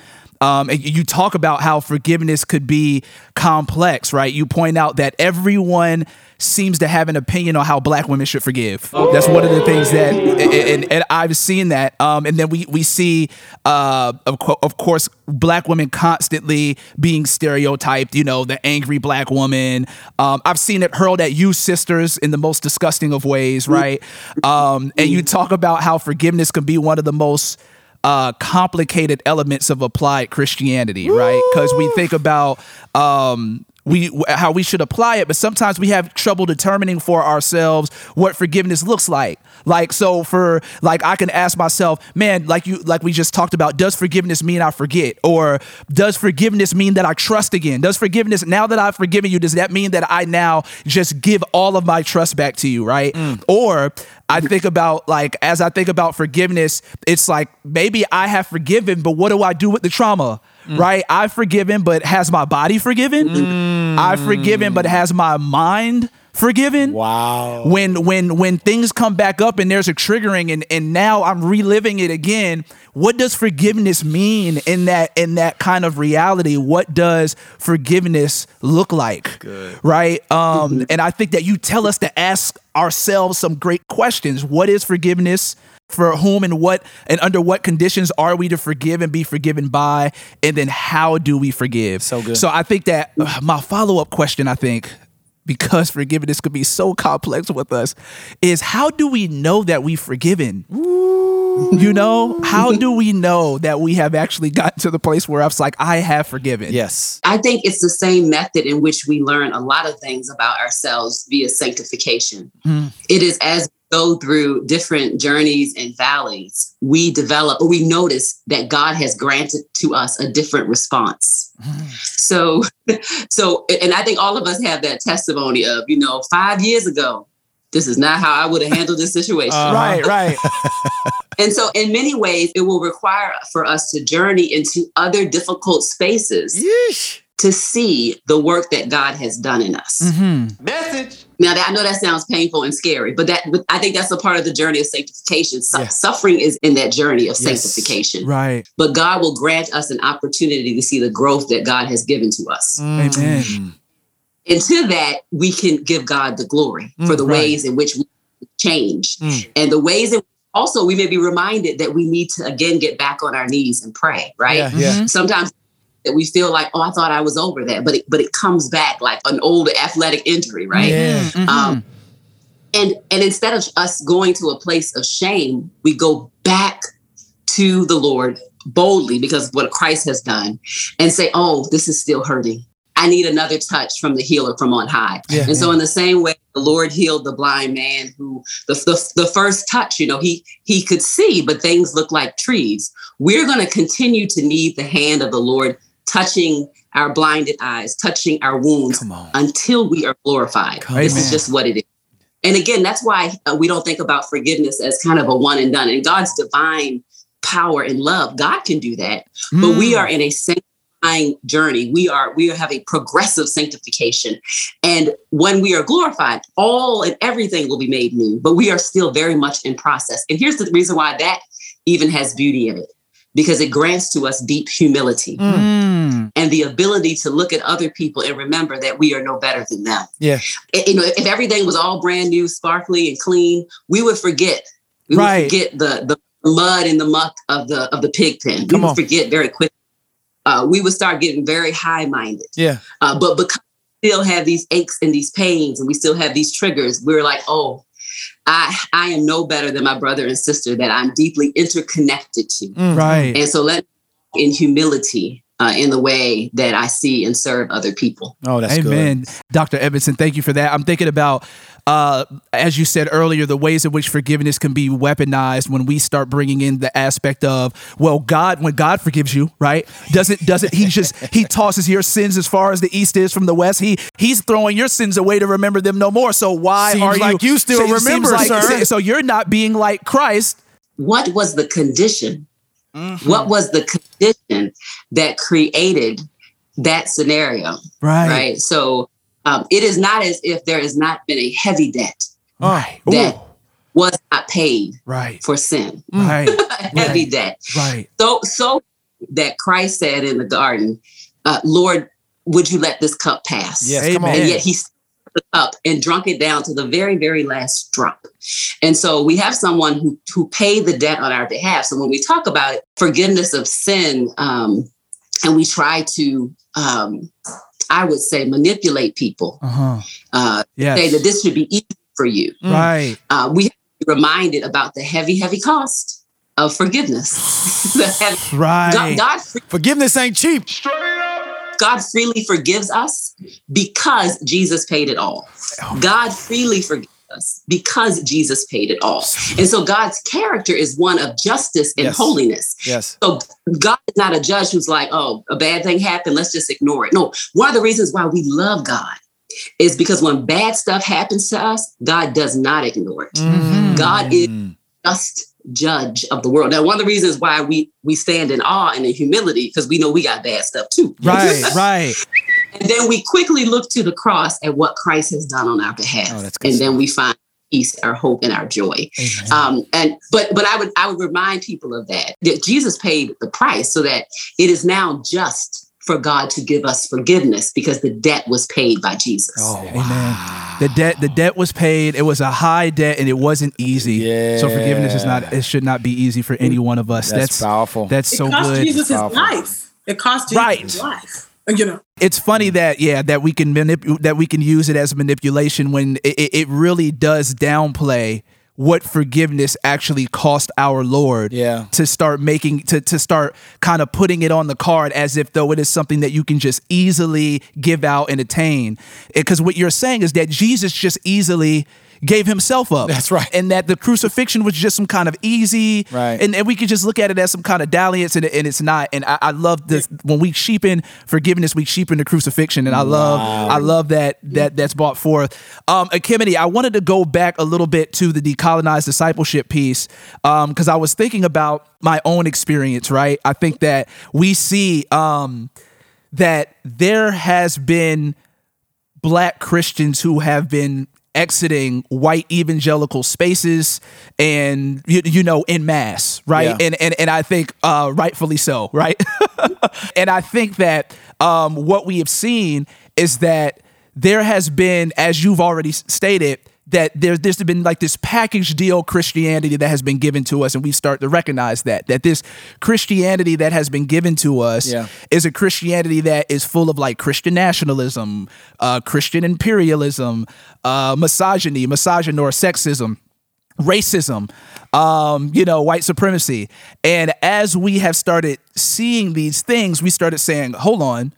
Um, you talk about how forgiveness could be complex, right? You point out that everyone seems to have an opinion on how black women should forgive. That's one of the things that, and, and I've seen that. Um, and then we we see, uh, of, co- of course, black women constantly being stereotyped. You know, the angry black woman. Um, I've seen it hurled at you sisters in the most disgusting of ways, right? Um, and you talk about how forgiveness can be one of the most uh, complicated elements of applied Christianity, right? Because we think about um, we how we should apply it, but sometimes we have trouble determining for ourselves what forgiveness looks like. Like so, for like I can ask myself, man, like you like we just talked about, does forgiveness mean I forget, or does forgiveness mean that I trust again? Does forgiveness now that I've forgiven you, does that mean that I now just give all of my trust back to you, right? Mm. Or I think about like as I think about forgiveness, it's like maybe I have forgiven, but what do I do with the trauma? Right? I've forgiven, but has my body forgiven? I've forgiven, but has my mind forgiven? Wow. When when when things come back up and there's a triggering and and now I'm reliving it again, what does forgiveness mean in that in that kind of reality? What does forgiveness look like? Right? Um and I think that you tell us to ask ourselves some great questions. What is forgiveness? For whom and what and under what conditions are we to forgive and be forgiven by? And then how do we forgive? So good. So I think that uh, my follow up question, I think, because forgiveness could be so complex with us, is how do we know that we've forgiven? You know, how do we know that we have actually gotten to the place where I was like, I have forgiven? Yes. I think it's the same method in which we learn a lot of things about ourselves via sanctification. It is as we go through different journeys and valleys, we develop or we notice that God has granted to us a different response. So, so, and I think all of us have that testimony of, you know, five years ago, this is not how I would have handled this situation. Right, right. And so, in many ways, it will require for us to journey into other difficult spaces Yeesh. to see the work that God has done in us. Mm-hmm. Message. Now, that, I know that sounds painful and scary, but that but I think that's a part of the journey of sanctification. Su- Yeah. Suffering is in that journey of Yes. sanctification. Right. But God will grant us an opportunity to see the growth that God has given to us. Amen. And to that, we can give God the glory for the Mm, right. ways in which we change Mm. and the ways in also we may be reminded that we need to again get back on our knees and pray, right? Yeah, yeah. Sometimes that we feel like, oh, I thought I was over that, but it, but it comes back like an old athletic injury, right? Yeah. Mm-hmm. Um, and and instead of us going to a place of shame, we go back to the Lord boldly because of what Christ has done, and say, "Oh, this is still hurting. I need another touch from the healer from on high." Yeah. and so, in the same way, the Lord healed the blind man who the, the the first touch, you know, he he could see, but things look like trees. We're going to continue to need the hand of the Lord touching our blinded eyes, touching our wounds until we are glorified. Come this on. is just what it is. And again, that's why uh, we don't think about forgiveness as kind of a one and done. And God's divine power and love, God can do that. But we are in a sanctifying journey. We are we have a progressive sanctification. And when we are glorified, all and everything will be made new. But we are still very much in process. And here's the reason why that even has beauty in it. Because it grants to us deep humility Mm. and the ability to look at other people and remember that we are no better than them Yeah. you know, if everything was all brand new, sparkly and clean, we would forget. We Right. would forget the the mud and the muck of the of the pig pen. We Come would on. forget very quickly. Uh, we would start getting very high minded. Yeah. Uh, but because we still have these aches and these pains, and we still have these triggers, we're like, oh, I I am no better than my brother and sister that I'm deeply interconnected to. Mm. Right. And so let in humility uh, in the way that I see and serve other people. Oh, that's Amen. good. Dr. Edmondson, thank you for that. I'm thinking about, uh, as you said earlier, the ways in which forgiveness can be weaponized when we start bringing in the aspect of, well, God, when God forgives you, right? Doesn't doesn't he just he tosses your sins as far as the east is from the west? He he's throwing your sins away to remember them no more. So why Seems are you? like you still so it seems remember, sir. So you're not being like Christ. what was the condition? What was the condition that created that scenario? Right. Right. So um, it is not as if there has not been a heavy debt Right. that Ooh. was not paid Right. for sin. Right. A heavy debt. Right. So so that Christ said in the garden, uh, Lord, would you let this cup pass? Yes, come on. And yet he up and drunk it down to the very, very last drop. And so we have someone who who paid the debt on our behalf. So when we talk about forgiveness of sin, um, and we try to, um, I would say, manipulate people, Uh huh. uh, Yes. say that this should be easy for you. Right. Uh, we have to be reminded about the heavy, heavy cost of forgiveness. heavy, Right. God, God free- Forgiveness ain't cheap. God freely forgives us because Jesus paid it all. God freely forgives us because Jesus paid it all. And so God's character is one of justice and Yes. holiness. Yes. So God is not a judge who's like, oh, a bad thing happened, let's just ignore it. No, one of the reasons why we love God is because when bad stuff happens to us, God does not ignore it. Mm-hmm. God is just judge of the world. Now, one of the reasons why we we stand in awe and in humility because we know we got bad stuff too. Right. Right. And then we quickly look to the cross at what Christ has done on our behalf. Oh, and then we find peace, our hope, and our joy. Um, and but but I would I would remind people of that that Jesus paid the price so that it is now just for God to give us forgiveness because the debt was paid by Jesus. Oh, Amen. The debt, the debt was paid. It was a high debt, and it wasn't easy. Yeah. So forgiveness is not. It should not be easy for any one of us. That's powerful. That's It so cost good. Jesus his life. It cost Jesus Right. his life. Uh, you know. it's funny mm. that yeah that we can manip- that we can use it as manipulation when it, it- it really does downplay what forgiveness actually cost our Lord. Yeah. To start making to to start kind of putting it on the card as if though it is something that you can just easily give out and attain. Because what you're saying is that Jesus just easily gave himself up. That's right. And that the crucifixion was just some kind of easy. Right. And, and we could just look at it as some kind of dalliance and, and it's not. And I, I love this when we cheapen forgiveness, we cheapen the crucifixion. And I love I love that that that's brought forth. Um Ekemini, I wanted to go back a little bit to the decolonized discipleship piece. Um, because I was thinking about my own experience, right? I think that we see um that there has been black Christians who have been exiting white evangelical spaces and you, you know in mass right Yeah. and, and and i think uh rightfully so right and i think that um what we have seen is that there has been as you've already stated that there, there's been like this package deal Christianity that has been given to us, and we start to recognize that that this Christianity that has been given to us Yeah. is a Christianity that is full of like Christian nationalism, uh, Christian imperialism, uh, misogyny, misogyny or sexism, racism, um, you know, white supremacy. And as we have started seeing these things, we started saying, hold on,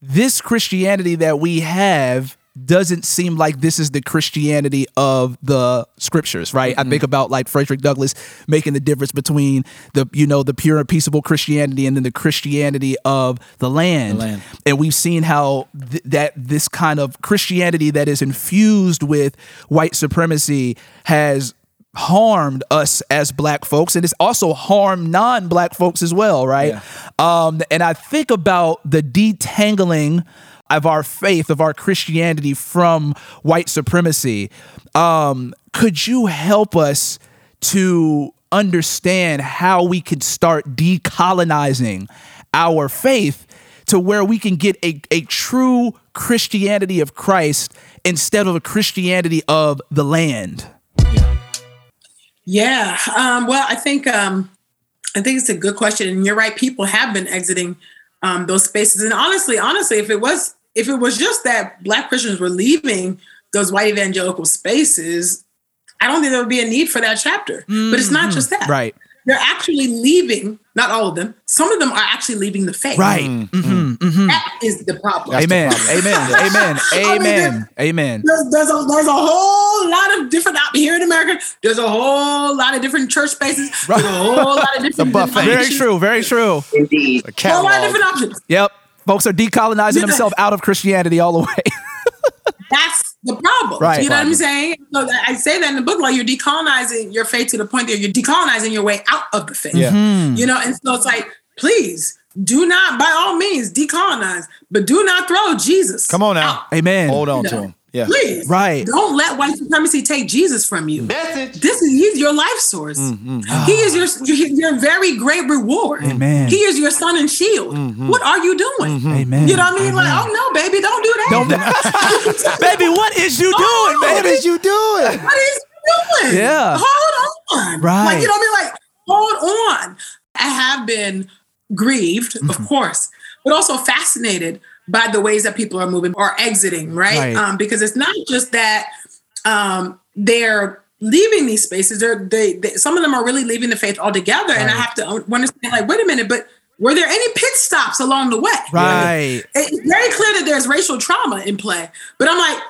this Christianity that we have doesn't seem like this is the Christianity of the scriptures, right? I think about like Frederick Douglass making the difference between the, you know, the pure and peaceable Christianity and then the Christianity of the land. land. And we've seen how th- that this kind of Christianity that is infused with white supremacy has harmed us as black folks and it's also harmed non-black folks as well right um and i think about the detangling of our faith of our christianity from white supremacy um could you help us to understand how we could start decolonizing our faith to where we can get a, a true christianity of christ instead of a christianity of the land Yeah. Um, well, I think um, I think it's a good question, and you're right. People have been exiting um, those spaces, and honestly, honestly, if it was if it was just that Black Christians were leaving those white evangelical spaces, I don't think there would be a need for that chapter. But it's not just that. right They're actually leaving. Not all of them. Some of them are actually leaving the faith. right Mhm, mhm. That is the problem. amen problem. amen amen I mean, amen amen there's, there's a there's a whole lot of different out here in America. There's a whole lot of different church spaces. There's a whole lot of different the buffet. very true very true Indeed. A A whole lot of different options. yep folks are decolonizing Yeah. themselves out of christianity all the way That's the problem. Right. You know what I'm saying? So I say that in the book, like you're decolonizing your faith to the point that you're decolonizing your way out of the faith. Yeah. Hmm. You know, and so it's like, please, do not, by all means, decolonize, but do not throw Jesus. Come on now. out. Amen. Hold on You to him. Yeah. Please. Right. Don't let white supremacy take Jesus from you. Message. This is he's your life source. Mm, mm. He is your your very great reward. Amen. He is your sun and shield. Mm-hmm. What are you doing? Mm-hmm. Amen. You know what I mean? Like, oh no, baby, don't do that. Don't, Baby, what is you doing, Oh, What baby? is you doing? what is he doing? Yeah. Hold on. Right. Like, you know what I mean? Like, hold on. I have been grieved, Mm-hmm. of course, but also fascinated by the ways that people are moving or exiting, right? Right. Um, because it's not just that um, they're leaving these spaces. They're, they, they, some of them are really leaving the faith altogether. And I have to understand, like, wait a minute, but were there any pit stops along the way? Right. It's very clear that there's racial trauma in play. But I'm like,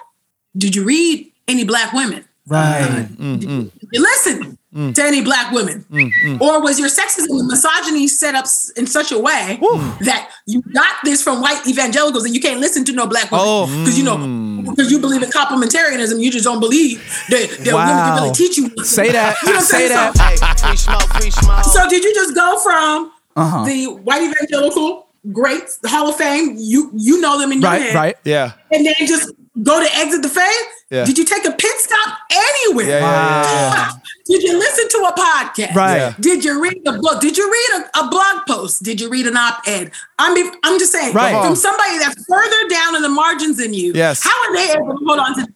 did you read any black women? Right. you listen mm. to any black women? Mm, mm. Or was your sexism and misogyny set up in such a way that you got this from white evangelicals and you can't listen to no black women? Oh. Because you know, because you believe in complementarianism, you just don't believe that, that women can really teach you. Say that. You know what I'm Say saying? that. So- Hey, free smoke, free smoke. so did you just go from Uh-huh. the white evangelical greats, the Hall of Fame? You you know them in your Right. head, Right. Yeah. And then just go to exit the faith? Yeah. Did you take a pit stop anywhere? Yeah, yeah, yeah, yeah. Did you listen to a podcast? Right. Yeah. Did you read a book? Did you read a, a blog post? Did you read an op-ed? I mean, I'm just saying, Right. from somebody that's further down in the margins than you. Yes. How are they able to hold on to?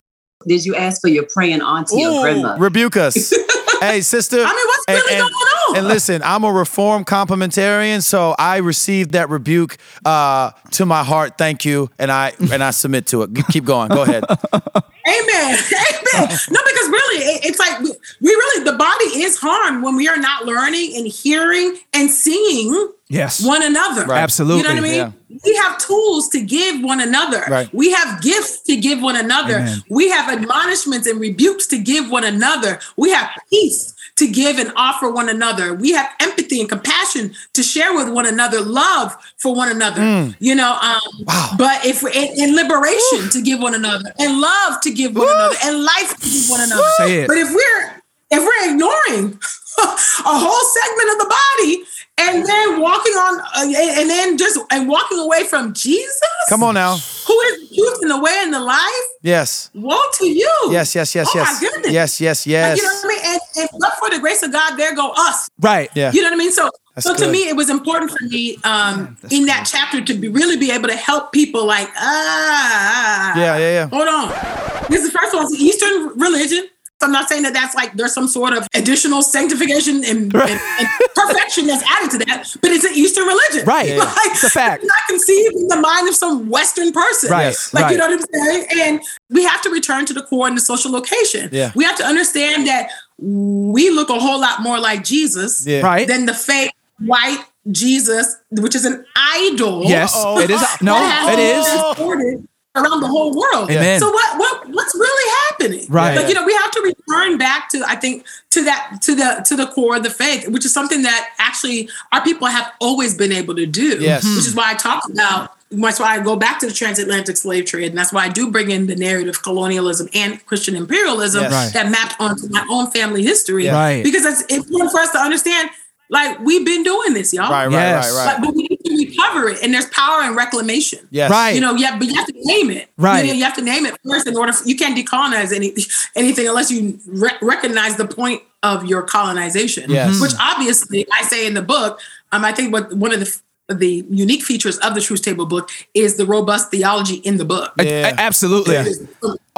Did you ask for your praying auntie or grandmother? Rebuke us. hey, sister. I mean, what's and, really and- going on? And listen, I'm a reformed complementarian, so I received that rebuke uh, to my heart. Thank you, and I and I submit to it. Keep going. Go ahead. Amen. Amen. No, because really, it- it's like we we really the body is harmed when we are not learning and hearing and seeing Yes. one another. Right. Absolutely. You know what I mean? Yeah. We have tools to give one another. Right. We have gifts to give one another. Amen. We have admonishments and rebukes to give one another. We have peace to give and offer one another. We have empathy and compassion to share with one another, love for one another. Mm. You know, um, but if and, and liberation to give one another, and love to give one another, and life to give one another. But if we're if we're ignoring a whole segment of the body and then walking on uh, and then just and walking away from Jesus, Come on now. who is the truth and the way and the life? Yes. Woe to you. Yes. Yes. Yes. Oh yes. my goodness. Yes. Yes. Like, Yes. you know what I mean? And, and but for the grace of God, there go us. Right. Yeah. You know what I mean? So, That's so to me, it was important for me um, in that chapter to be really be able to help people. Like, ah, Yeah, yeah, yeah. Hold on. This is first of all, it's Eastern religion. I'm not saying that that's like there's some sort of additional sanctification and, and, and perfection that's added to that, but it's an Eastern religion. Right. Yeah. Like, It's a fact. Not conceived in the mind of some Western person. Right, Like you know what I'm saying? And we have to return to the core and the social location. Yeah. We have to understand that we look a whole lot more like Jesus Yeah. Right. than the fake white Jesus, which is an idol. Yes. It is. No, it is. it has is. Been exported around the whole world. Amen. So what what what's really happening? Right. Like you know, we have to return back to I think to that to the to the core of the faith, which is something that actually our people have always been able to do. Yes. Which is why I talk about that's why I go back to the transatlantic slave trade, and that's why I do bring in the narrative of colonialism and Christian imperialism Yes. Right. that mapped onto my own family history. Right. Because it's important for us to understand, like we've been doing this, y'all. Right. Right. Yes. Right. But, Right. but we need to recover it, and there's power in reclamation. Yes. Right. You know, yeah, but you have to name it. Right. You, know, you have to name it first in order. For, you can't decolonize any anything unless you re- recognize the point of your colonization. Yes. Which obviously I say in the book. Um, I think what one of the the unique features of the Truth Table book is the robust theology in the book. Yeah. A- Absolutely. Yeah.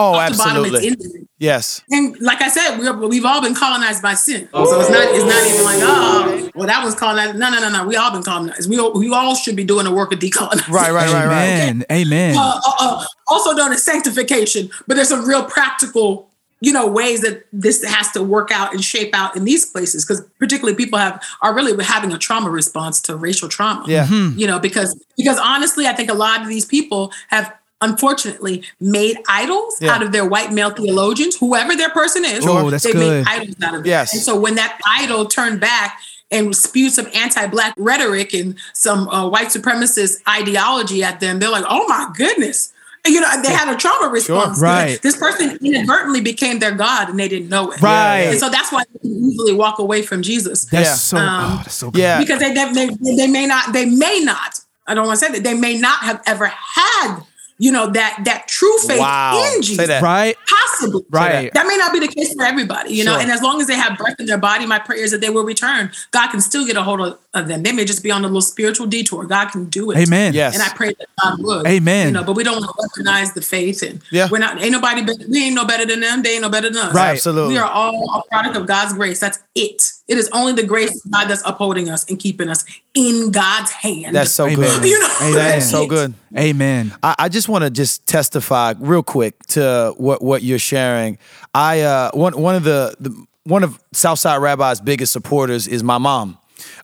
Oh, top to bottom, absolutely. Yes. And like I said, we're, we've all been colonized by sin. So it's not it's not even like oh well that was colonized. No no no no. We all been colonized. We all, we all should be doing the work of decolonizing. Right. Right. Right. Right. Amen. Amen. Uh, uh, uh, also known as sanctification, but there's some real practical you know ways that this has to work out and shape out in these places because particularly people have are really having a trauma response to racial trauma Yeah. Mm-hmm. you know because because honestly i think a lot of these people have unfortunately made idols Yeah. out of their white male theologians whoever their person is Oh, that's they good. made idols out of it Yes. and so when that idol turned back and spewed some anti-black rhetoric and some uh, white supremacist ideology at them they're like oh my goodness you know, they had a trauma response. Right. This person inadvertently became their God and they didn't know it. Right. And so that's why they can easily walk away from Jesus. That's Yeah. so. Um, oh, that's so good. Yeah. Because they, they, they, they may not, they may not, I don't want to say that, they may not have ever had, you know, that that true faith Wow. in Say Jesus. that. Right. Possibly. Right. That may not be the case for everybody, you know. Sure. And as long as they have breath in their body, my prayer is that they will return. God can still get a hold of, of them. They may just be on a little spiritual detour. God can do it. Amen. Yes. And I pray that God would. Amen. You know, but we don't recognize the faith, and Yeah. we're not. Ain't nobody. be- We ain't no better than them. They ain't no better than us. Right. Absolutely. We are all a product of God's grace. That's it. It is only the grace of God that's upholding us and keeping us in God's hand. That's so Amen. good. You know, Amen. that's So good. Amen. I, I just want to just testify real quick to what what you're sharing. I uh, one one of the, the one of Southside Rabbi's biggest supporters is my mom.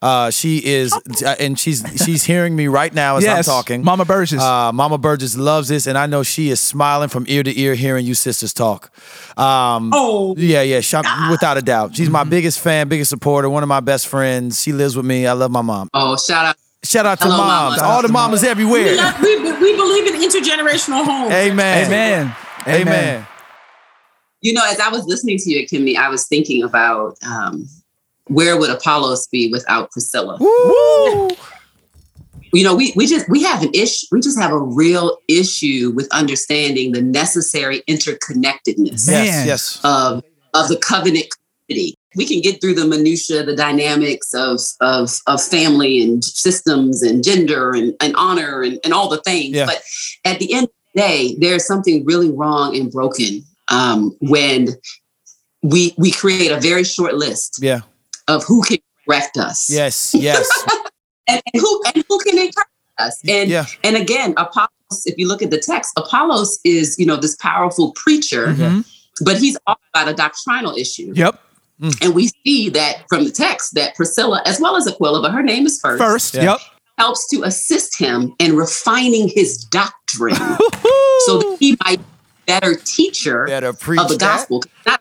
Uh, she is, and she's she's hearing me right now as I'm talking. Mama Burgess. Uh, Mama Burgess loves this, and I know she is smiling from ear to ear hearing you sisters talk. Um, Oh. yeah, yeah, she, without a doubt. She's my biggest fan, biggest supporter, one of my best friends. She lives with me. I love my mom. Oh, shout out. Shout out to Hello, moms, Mama. all the mamas We, everywhere. love- we, we believe in intergenerational homes. Amen. Amen. Amen. You know, as I was listening to you, Kimmy, I was thinking about um, where would Apollos be without Priscilla? Woo! you know, we we just we have an issue. We just have a real issue with understanding the necessary interconnectedness Man. Yes, yes. of of the covenant community. We can get through the minutia, the dynamics of of of family and systems and gender and, and honor and, and all the things. Yeah. But at the end of the day, there's something really wrong and broken um, when we we create a very short list Yeah. Of who can correct us. Yes, yes. and, and who and who can encourage us and Yeah. and again apollos if you look at the text apollos is you know this powerful preacher Mhm. but he's all about a doctrinal issue Yep. and we see that from the text that priscilla as well as aquila but her name is first, First. Yeah. Yep. helps to assist him in refining his doctrine so that he might be a better teacher Better preach of the that. gospel not about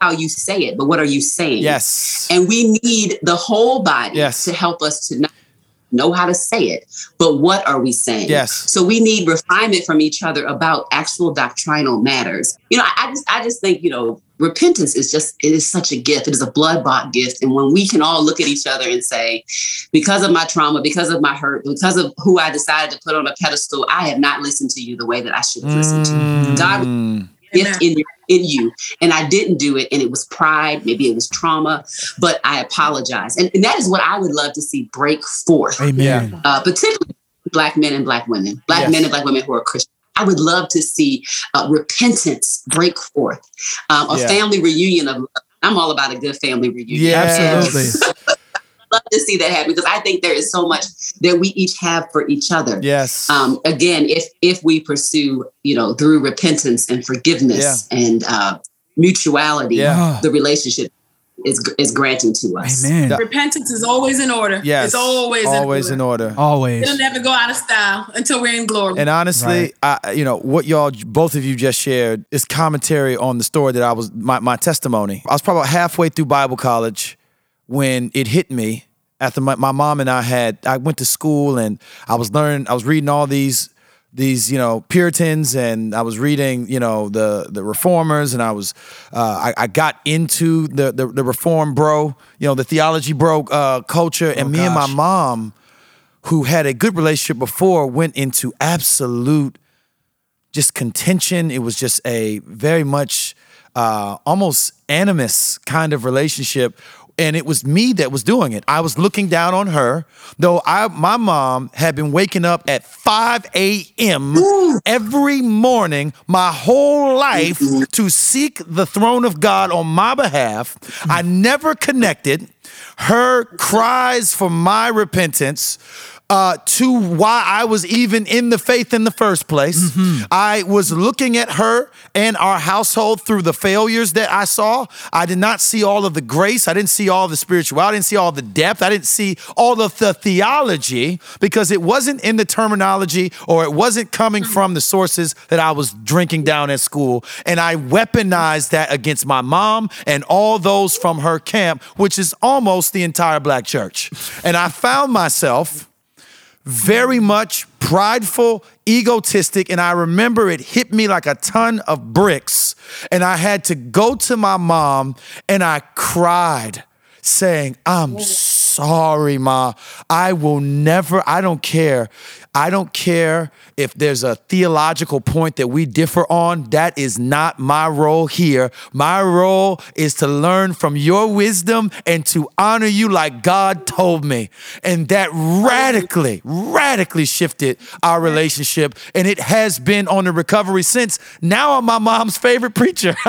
how you say it but what are you saying Yes. and we need the whole body Yes. to help us to not know how to say it, but what are we saying? Yes. So we need refinement from each other about actual doctrinal matters. You know, I, I just I just think, you know, repentance is just it is such a gift. It is a blood-bought gift. And when we can all look at each other and say, because of my trauma, because of my hurt, because of who I decided to put on a pedestal, I have not listened to you the way that I should have listened to you. God Mm. Gift in, in you and i didn't do it and it was pride maybe it was trauma but i apologize and, and that is what i would love to see break forth Amen. uh, particularly black men and black women black Yes. men and black women who are christian I would love to see uh, repentance break forth, um, a Yeah. family reunion of. I'm all about a good family reunion. Yeah, Absolutely. love to see that happen because I think there is so much that we each have for each other Yes. um, again, if if we pursue, you know, through repentance and forgiveness and uh, mutuality, Yeah. the relationship is is granting to us. Amen. Repentance is always in order. yes. It's always, always in in order. order. Always. It'll never go out of style until we're in glory. And honestly, Right. I, you know, what y'all, both of you just shared is commentary on the story that I was, my, my testimony. I was probably halfway through Bible college when it hit me after my, my mom and I had, I went to school and I was learning, I was reading all these, these, you know, Puritans and I was reading, you know, the, the reformers and I was, uh, I, I got into the, the, the reform bro, you know, the theology bro, uh, culture and me and my mom, who had a good relationship before went into absolute just contention. It was just a very much uh, almost animus kind of relationship. And it was me that was doing it. I was looking down on her, though I my mom had been waking up at 5 a.m. every morning my whole life mm-hmm. to seek the throne of God on my behalf. I never connected her cries for my repentance uh, to why I was even in the faith in the first place. I was looking at her and our household through the failures that I saw. I did not see all of the grace. I didn't see all the spirituality. I didn't see all the depth. I didn't see all of the theology because it wasn't in the terminology or it wasn't coming from the sources that I was drinking down at school. And I weaponized that against my mom and all those from her camp, which is almost the entire black church. And I found myself very much prideful, egotistic, and I remember it hit me like a ton of bricks. And I had to go to my mom and I cried, saying, I'm sorry, Ma. I will never, I don't care. I don't care if there's a theological point that we differ on. That is not my role here. My role is to learn from your wisdom and to honor you like God told me. And that radically, radically shifted our relationship. And it has been on the recovery since. Now I'm my mom's favorite preacher.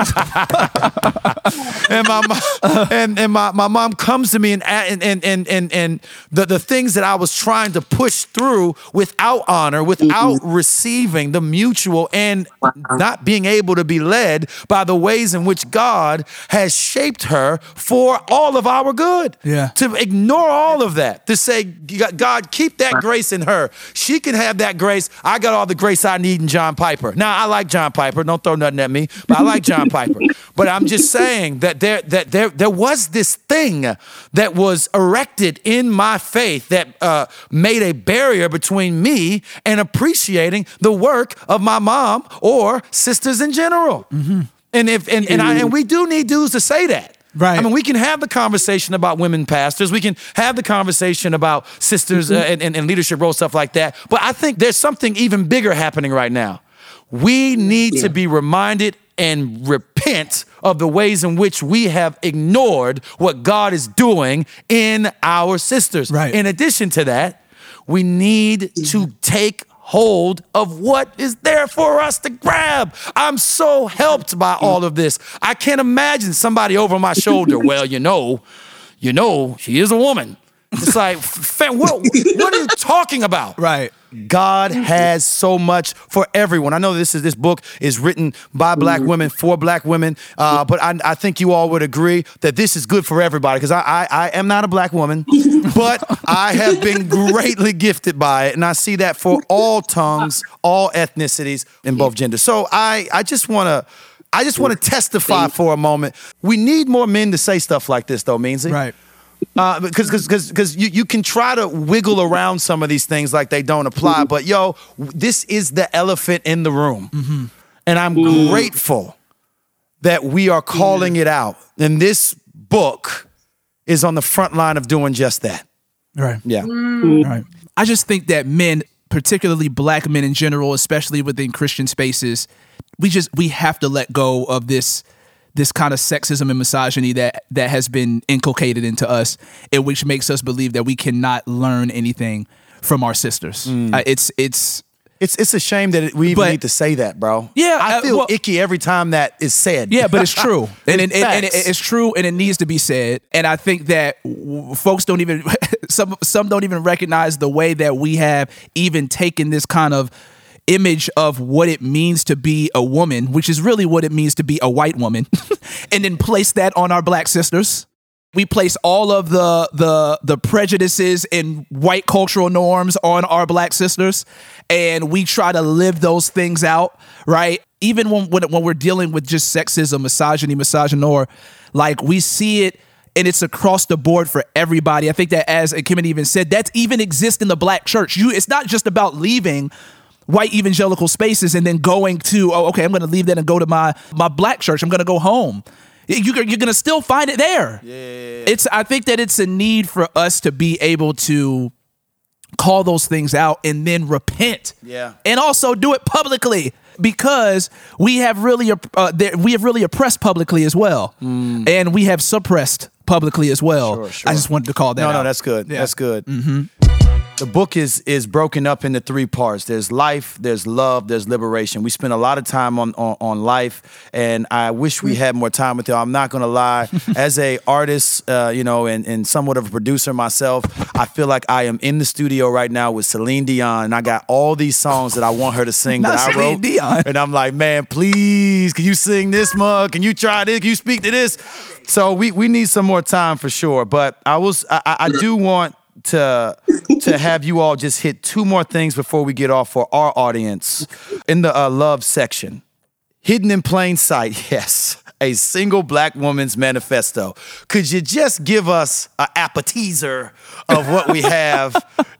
and my mom, and, and my, my mom comes to me and and and and and, the, the things that I was trying to push through without honor, without receiving the mutual and not being able to be led by the ways in which God has shaped her for all of our good. Yeah. To ignore all of that, to say, God, keep that grace in her. She can have that grace. I got all the grace I need in John Piper. Now I like John Piper. Don't throw nothing at me, but I like John Piper. But I'm just saying that there that there there was this thing that was erected in my faith that uh, made a barrier between me and appreciating the work of my mom or sisters in general. And if and and, I, and we do need dudes to say that. Right. I mean, we can have the conversation about women pastors. We can have the conversation about sisters uh, and, and, and leadership roles, stuff like that. But I think there's something even bigger happening right now. We need to be reminded and repent of the ways in which we have ignored what God is doing in our sisters. Right. In addition to that, we need to take hold of what is there for us to grab. I'm so helped by all of this. I can't imagine somebody over my shoulder, well, you know, you know, she is a woman. It's like, fam, what, what are you talking about? Right. God has so much for everyone. I know this is this book is written by black women for black women, uh, but I, I think you all would agree that this is good for everybody because I, I I am not a black woman, but I have been greatly gifted by it, and I see that for all tongues, all ethnicities, and both genders. So I I just want to. I just want to testify for a moment. We need more men to say stuff like this, though, Meansy Right. Uh, because because because you, you can try to wiggle around some of these things like they don't apply, but yo, this is the elephant in the room, and I'm grateful that we are calling it out, and this book is on the front line of doing just that. Right. Yeah, Right. I just think that men, particularly black men in general, especially within Christian spaces, we just we have to let go of this this kind of sexism and misogyny that that has been inculcated into us, and which makes us believe that we cannot learn anything from our sisters. Uh, it's it's it's it's a shame that we even But- need to say that, bro. Yeah, I uh, feel well- icky every time that is said. Yeah, but it's true, and, and, and, and facts. it's true, and it needs to be said. And I think that w- folks don't even some some don't even recognize the way that we have even taken this kind of image of what it means to be a woman, which is really what it means to be a white woman, and then place that on our black sisters. We place all of the the the prejudices and white cultural norms on our black sisters, and we try to live those things out, right? Even when when, when we're dealing with just sexism, misogyny, misogynoir, like we see it and it's across the board for everybody. I think that as Kim even said, that's even exists in the black church. You it's not just about leaving white evangelical spaces and then going to oh okay I'm going to leave that and go to my my black church. I'm going to go home. You, you're going to still find it there. Yeah. It's I think that it's a need for us to be able to call those things out and then repent. Yeah. And also do it publicly because we have really uh, we have really oppressed publicly as well. And we have suppressed publicly as well. Mm. Sure, sure. I just wanted to call that No, out. no, that's good. That's good. The book is is broken up into three parts. There's life, there's love, there's liberation. We spend a lot of time on on, on life, and I wish we had more time with you. I'm not gonna lie. As a artist, uh, you know, and, and somewhat of a producer myself, I feel like I am in the studio right now with Celine Dion, and I got all these songs that I want her to sing that I Celine wrote. Dion. And I'm like, man, please, can you sing this mug? Can you try this? Can you speak to this? So we we need some more time for sure. But I was I I do want to to have you all just hit two more things before we get off for our audience in the uh, love section. Hidden in plain sight, yes. A single black woman's manifesto. Could you just give us an appetizer of what we have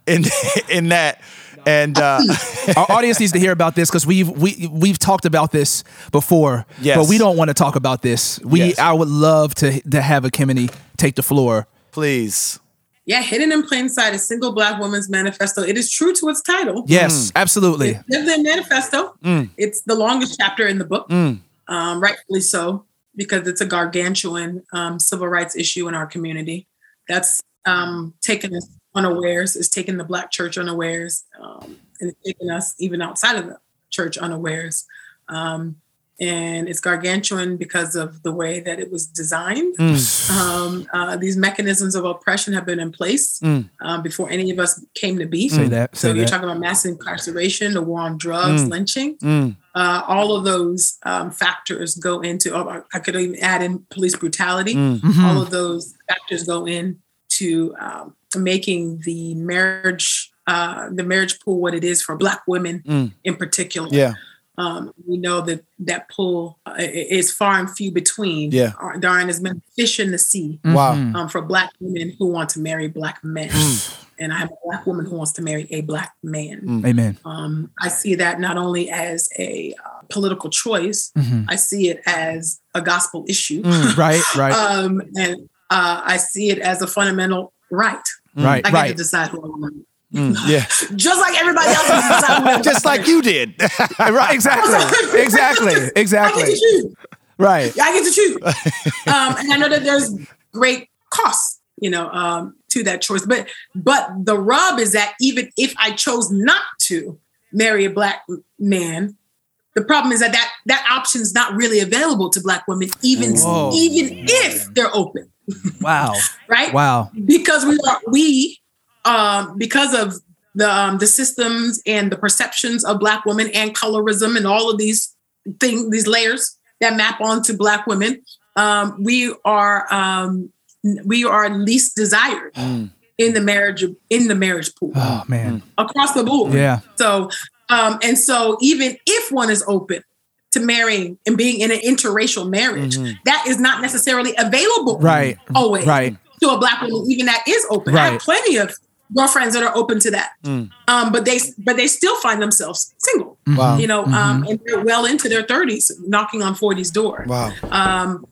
in in that And uh, Our audience needs to hear about this because we've we we've talked about this before, Yes. but we don't want to talk about this. We Yes. I would love to to have Ekemini take the floor. please. Yeah, hidden in plain sight, a single black woman's manifesto. It is true to its title. Yes, absolutely. It's the manifesto. It's the longest chapter in the book, um, rightfully so, because it's a gargantuan um, civil rights issue in our community. That's um, taken us unawares. It's taken the Black church unawares, um, and it's taken us even outside of the church unawares. Um, and it's gargantuan because of the way that it was designed. Um, uh, these mechanisms of oppression have been in place um, before any of us came to be. Say that, So say you're that. talking about mass incarceration, the war on drugs, lynching. Uh, all of those um, factors go into. oh, I could even add in police brutality. Mm-hmm. All of those factors go into um, making the marriage, uh, the marriage pool, what it is for Black women in particular. Yeah. Um, we know that that pool uh, is far and few between. Yeah. Uh, There aren't as many fish in the sea Wow. um, for Black women who want to marry Black men. Mm. And I have a Black woman who wants to marry a Black man. Mm. Amen. Um, I see that not only as a uh, political choice, Mm-hmm. I see it as a gospel issue. Right, right, um, and uh, I see it as a fundamental right. right, I get to right. decide who I want. Yeah. Just like everybody else gets to decide who I want. Just like you did. right, exactly, exactly, I get exactly. to choose. Right. I get to choose. um, and I know that there's great costs, you know, um, to that choice. But but the rub is that even if I chose not to marry a black man, the problem is that that, that option is not really available to black women, even Whoa. even if they're open, Wow. right? Wow. Because we are we um, because of the um, the systems and the perceptions of black women and colorism and all of these things, these layers that map onto black women, um, we are um, we are least desired in the marriage in the marriage pool Oh man. across the board. Yeah. So um, and so even if one is open to marrying and being in an interracial marriage, that is not necessarily available Right. always Right. to a black woman, even that is open. I have plenty of girlfriends that are open to that. Um, but they but they still find themselves single. Wow. You know, um, and they're well into their 30s, knocking on 40's door. Wow. Um,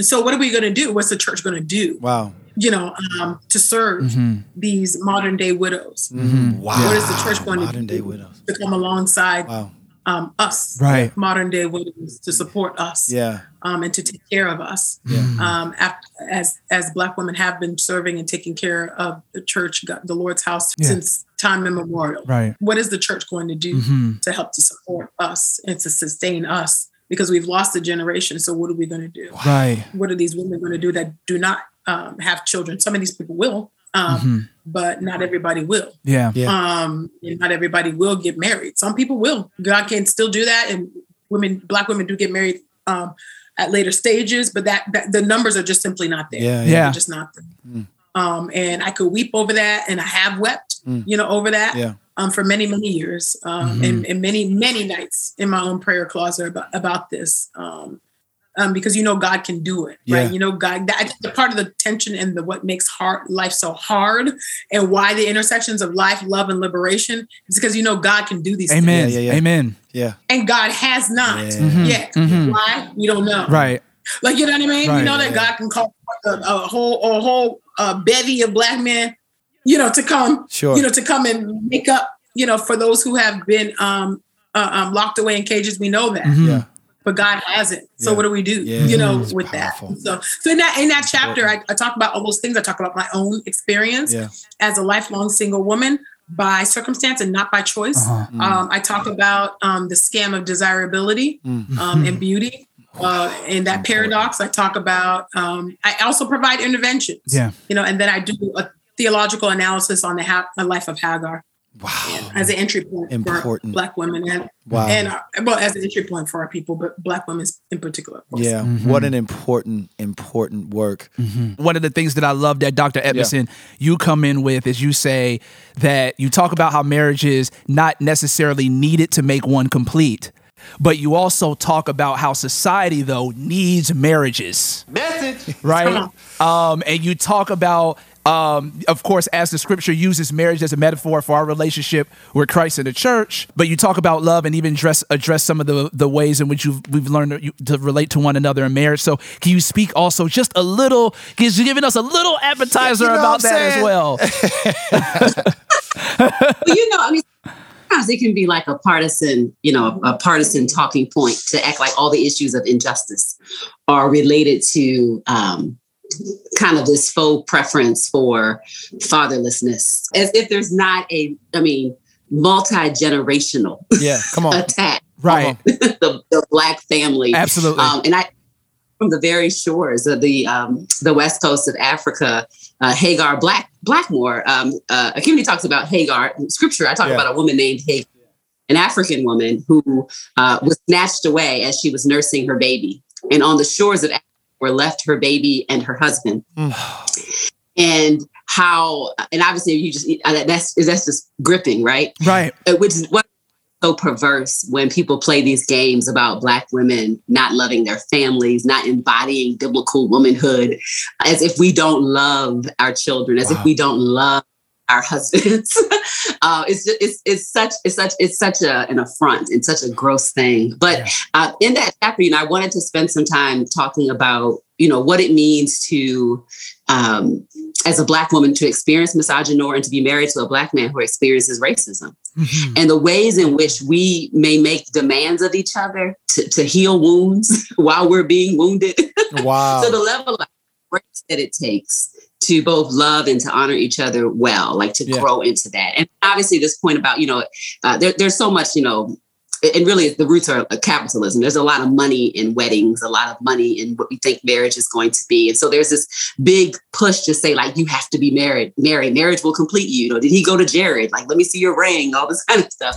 so what are we going to do? What's the church going to do? Wow. You know, um, to serve these modern day widows. Wow. What is the church going Modern to day do widows. to come alongside Wow. Um, us, Right. modern day widows, to support us? Yeah. um, and to take care of us. Um, after, as as Black women have been serving and taking care of the church, the Lord's house Yeah. since time immemorial. Right. What is the church going to do Mhm. to help to support us and to sustain us? Because we've lost a generation. So what are we going to do? Right. What are these women going to do that do not um, have children? Some of these people will, um, but not everybody will. Yeah. Yeah. Um, and not everybody will get married. Some people will. God can still do that, and women, black women, do get married um, at later stages. But that, that the numbers are just simply not there. Yeah, yeah. They're just not there. Um, and I could weep over that, and I have wept, you know, over that. Yeah. Um, for many many years, um, and, and many many nights in my own prayer closet about, about this. Um, um, because you know God can do it, right? Yeah. You know God. That, I think the part of the tension and the what makes hard life so hard, and why the intersections of life, love, and liberation is because you know God can do these things, Amen. Yeah, yeah, yeah. Amen. Yeah. and God has not Yeah. yet. Why we don't know, Right. Like you know what I mean? Right, you know that God can call a, a whole a whole uh, bevy of black men, you know, to come, Sure. you know, to come and make up, you know, for those who have been um, uh, um, locked away in cages. We know that Yeah. But God hasn't. So Yeah. what do we do? Yeah, you know, it's with powerful. that. So, so in that in that chapter, I, I talk about all those things. I talk about my own experience Yeah. as a lifelong single woman by circumstance and not by choice. Mm. Um, I talk about um, the scam of desirability um, and beauty. Uh, in that paradox, I talk about. Um, I also provide interventions. Yeah. you know, and then I do a theological analysis on the, ha- the life of Hagar Wow. as an entry point for Important. Black women and Wow. and uh, well as an entry point for our people, but Black women in particular. Of course. Yeah. What an important, important work. one of the things that I love that Dr. Edmondson you come in with is you say that you talk about how marriage is not necessarily needed to make one complete, but you also talk about how society though needs marriages. Message. Right? Um, and you talk about um, of course, as the scripture uses marriage as a metaphor for our relationship with Christ and the church, but you talk about love and even address address some of the the ways in which you've, we've learned to, to relate to one another in marriage. So, can you speak also just a little, because you're giving us a little appetizer You know about that as well? Well, you know, I mean, sometimes it can be like a partisan, you know, a partisan talking point to act like all the issues of injustice are related to um, kind of this faux preference for fatherlessness, as if there's not a, I mean, multi generational Yeah, come on. attack Right. the, the black family. Absolutely. Um, and I, from the very shores of the um, the west coast of Africa, uh, Hagar Black Blackmore. Um, uh, Ekemini talks about Hagar in scripture. I talk Yeah. about a woman named Hagar, an African woman who uh, was snatched away as she was nursing her baby, and on the shores of Were left her baby and her husband. And how, and obviously, you just uh, that's that's just gripping, right? right. Uh, which is what so perverse when people play these games about black women not loving their families not embodying biblical womanhood as if we don't love our children as if we don't love our husbands. Uh, it's, just, it's it's such it's such it's such a, an affront and such a gross thing. But uh, in that chapter you know i wanted to spend some time talking about you know what it means to um, as a black woman to experience misogyny and to be married to a black man who experiences racism. And the ways in which we may make demands of each other to, to heal wounds while we're being wounded. Wow. so the level of grace that it takes to both love and to honor each other well, like to Yeah. grow into that. And obviously, this point about you know, uh, there, there's so much you know. And really, the roots are uh, capitalism. There's a lot of money in weddings, a lot of money in what we think marriage is going to be. And so there's this big push to say, like, you have to be married. Married, marriage will complete you. You know, did he go to Jared? Like, let me see your ring, all this kind of stuff.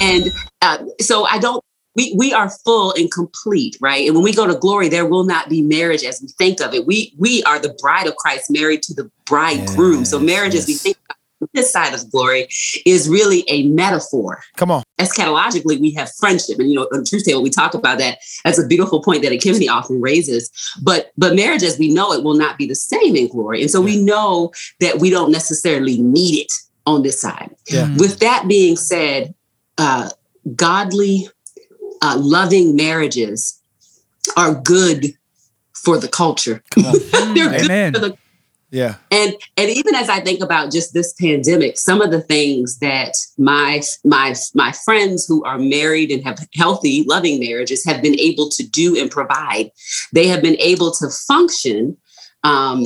And uh, so I don't. We, we are full and complete, right? And when we go to glory, there will not be marriage as we think of it. We we are the bride of Christ, married to the bridegroom. so Yes, marriage, as we think of this side of glory, is really a metaphor Come on. eschatologically we have friendship and you know on truth table we talk about that that's a beautiful point that activity often raises but but marriage as we know it will not be the same in glory and so we know that we don't necessarily need it on this side Yeah. with that being said uh godly uh loving marriages are good for the culture they're good for the Yeah. and and even as I think about just this pandemic, some of the things that my my my friends who are married and have healthy, loving marriages have been able to do and provide, they have been able to function, um,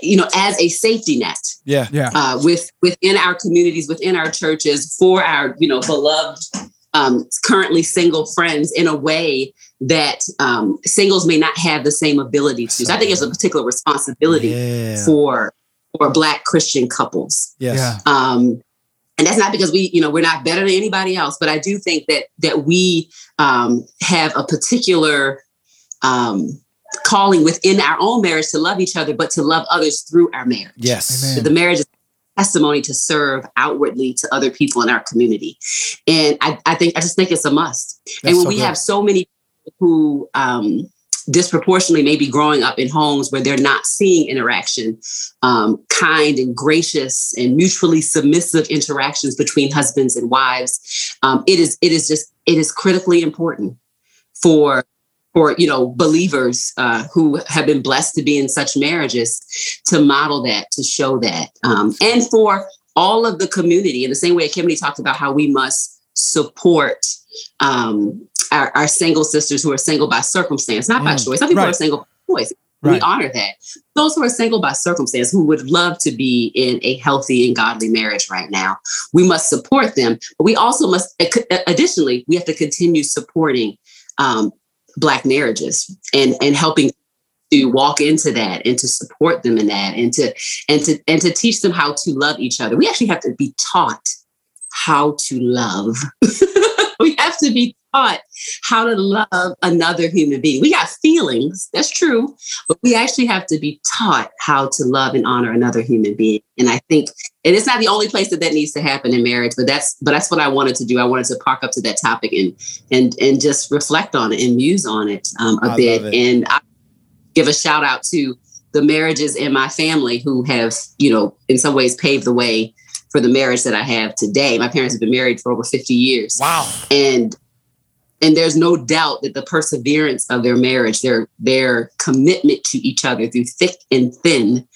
you know, as a safety net Yeah. Yeah. uh, with within our communities, within our churches, for our you know beloved, um, currently single friends, in a way that um, singles may not have the same ability to. So I think there's a particular responsibility Yeah. for for Black Christian couples. Yes. Yeah. Um, and that's not because we, you know, we're not better than anybody else, but I do think that that we um, have a particular um, calling within our own marriage to love each other, but to love others through our marriage. Yes. Amen. The marriage is testimony to serve outwardly to other people in our community. And I, I think I just think it's a must. and when so we good. have so many who um, disproportionately maybe growing up in homes where they're not seeing interaction, um, kind and gracious and mutually submissive interactions between husbands and wives, um, it is it is just it is critically important for for you know believers uh, who have been blessed to be in such marriages to model that to show that um, and for all of the community in the same way Ekemini talked about how we must support um, our, our single sisters who are single by circumstance not by Mm, choice. Some people right. are single by choice. We honor that. Those who are single by circumstance who would love to be in a healthy and godly marriage right now we must support them. But we also must additionally we have to continue supporting um, black marriages and and helping to walk into that and to support them in that and to and to and to teach them how to love each other. We actually have to be taught how to love. We have to be taught how to love another human being we got feelings that's true but we actually have to be taught how to love and honor another human being and i think and it's not the only place that that needs to happen in marriage but that's but that's what i wanted to do i wanted to park up to that topic and and and just reflect on it and muse on it um, a I bit it. and I give a shout out to the marriages in my family who have, you know, in some ways paved the way for the marriage that I have today. My parents have been married for over 50 years. Wow. And and there's no doubt that the perseverance of their marriage, their their commitment to each other through thick and thin,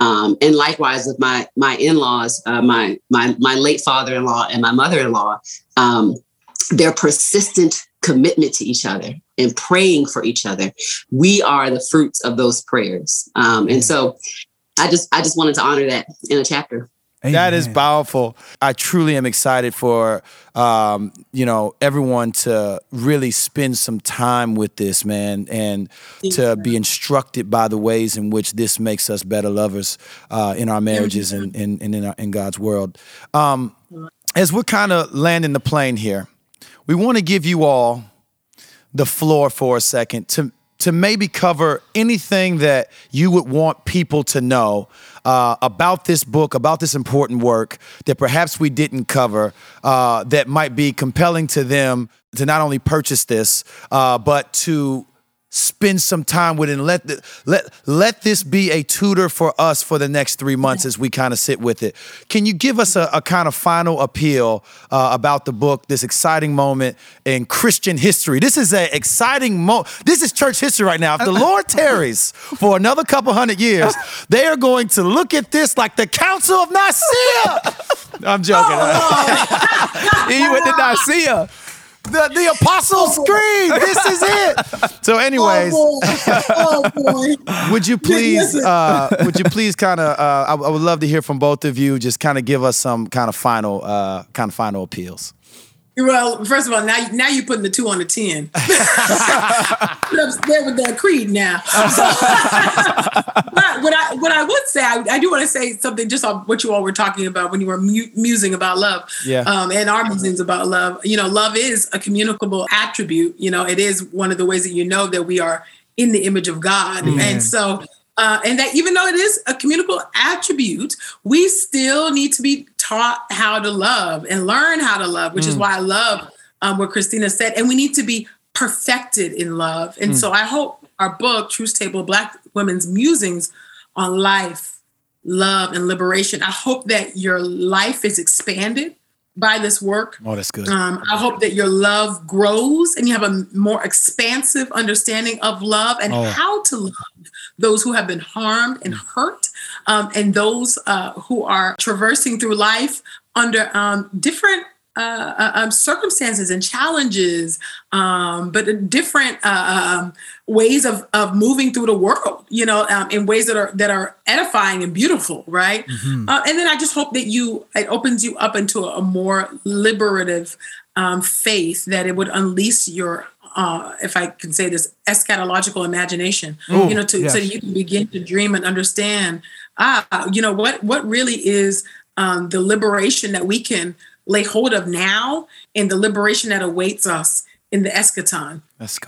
um, and likewise with my my in-laws, uh, my my my late father-in-law and my mother-in-law, um, their persistent commitment to each other and praying for each other. We are the fruits of those prayers, um, and so I just I just wanted to honor that in a chapter. That is powerful. I truly am excited for um, you know everyone to really spend some time with this man and to be instructed by the ways in which this makes us better lovers uh, in our marriages and, and, and in, our, in God's world. Um, as we're kind of landing the plane here, we want to give you all the floor for a second to to maybe cover anything that you would want people to know uh, about this book, about this important work that perhaps we didn't cover, uh, that might be compelling to them to not only purchase this, uh, but to spend some time with it and let the, let let this be a tutor for us for the next three months as we kind of sit with it. Can you give us a, a kind of final appeal uh, about the book, this exciting moment in Christian history? This is an exciting moment. This is church history right now. If the Lord tarries for another couple hundred years, they are going to look at this like the Council of Nicaea. I'm joking. you went to Nicaea. The, the Apostles' Creed. This is it. So, anyways. Oh boy. Oh boy. Would you please, uh, would you please kind of, uh, I, I would love to hear from both of you. Just kind of give us some kind of final, uh, kind of final appeals. Well, first of all, now now you're putting the two on the ten. I'm upset with that creed now. So- but what I what I would say, I, I do want to say something just on what you all were talking about when you were mu- musing about love, Yeah. um, and our musings about love. You know, love is a communicable attribute. You know, it is one of the ways that you know that we are in the image of God, and so. Uh, and that even though it is a communicable attribute, we still need to be taught how to love and learn how to love, which is why I love um, what Christina said. And we need to be perfected in love. And so I hope our book, Truth Table Black Women's Musings on Life, Love, and Liberation, I hope that your life is expanded by this work. Oh, that's good. Um, I hope that your love grows and you have a more expansive understanding of love and Oh. how to love those who have been harmed and hurt, um, and those uh, who are traversing through life under um, different. Uh, uh, um, circumstances and challenges, um, but different uh, um, ways of, of moving through the world, you know, um, in ways that are that are edifying and beautiful, right? Uh, and then I just hope that you it opens you up into a, a more liberative um, faith that it would unleash your uh, if I can say this eschatological imagination, Ooh, you know, to yes. so you can begin to dream and understand, ah, you know, what what really is um, the liberation that we can lay hold of now, and the liberation that awaits us in the eschaton.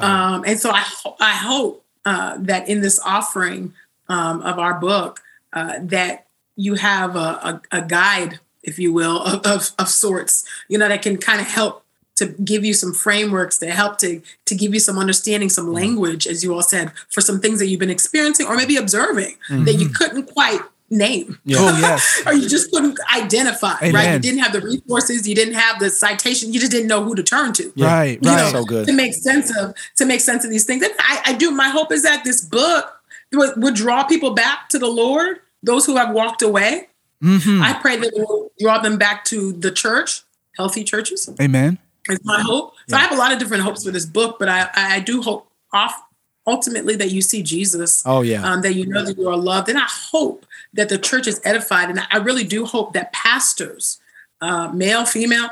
Um, and so I, ho- I hope uh, that in this offering um, of our book, uh, that you have a, a, a guide, if you will, of, of, of sorts, you know, that can kind of help to give you some frameworks to help to to give you some understanding, some language, as you all said, for some things that you've been experiencing or maybe observing that you couldn't quite name. Oh, yes. or you just couldn't identify, right? You didn't have the resources, you didn't have the citation, you just didn't know who to turn to Right, you right. know, So good. to make sense of to make sense of these things. And I, I do. My hope is that this book would, would draw people back to the Lord. Those who have walked away, Mhm. I pray that it will draw them back to the church, healthy churches. Amen. It's my hope. So I have a lot of different hopes for this book, but I, I do hope off ultimately that you see Jesus. Oh, yeah. Um, that you know that you are loved, and I hope that the church is edified, and I really do hope that pastors, uh, male, female,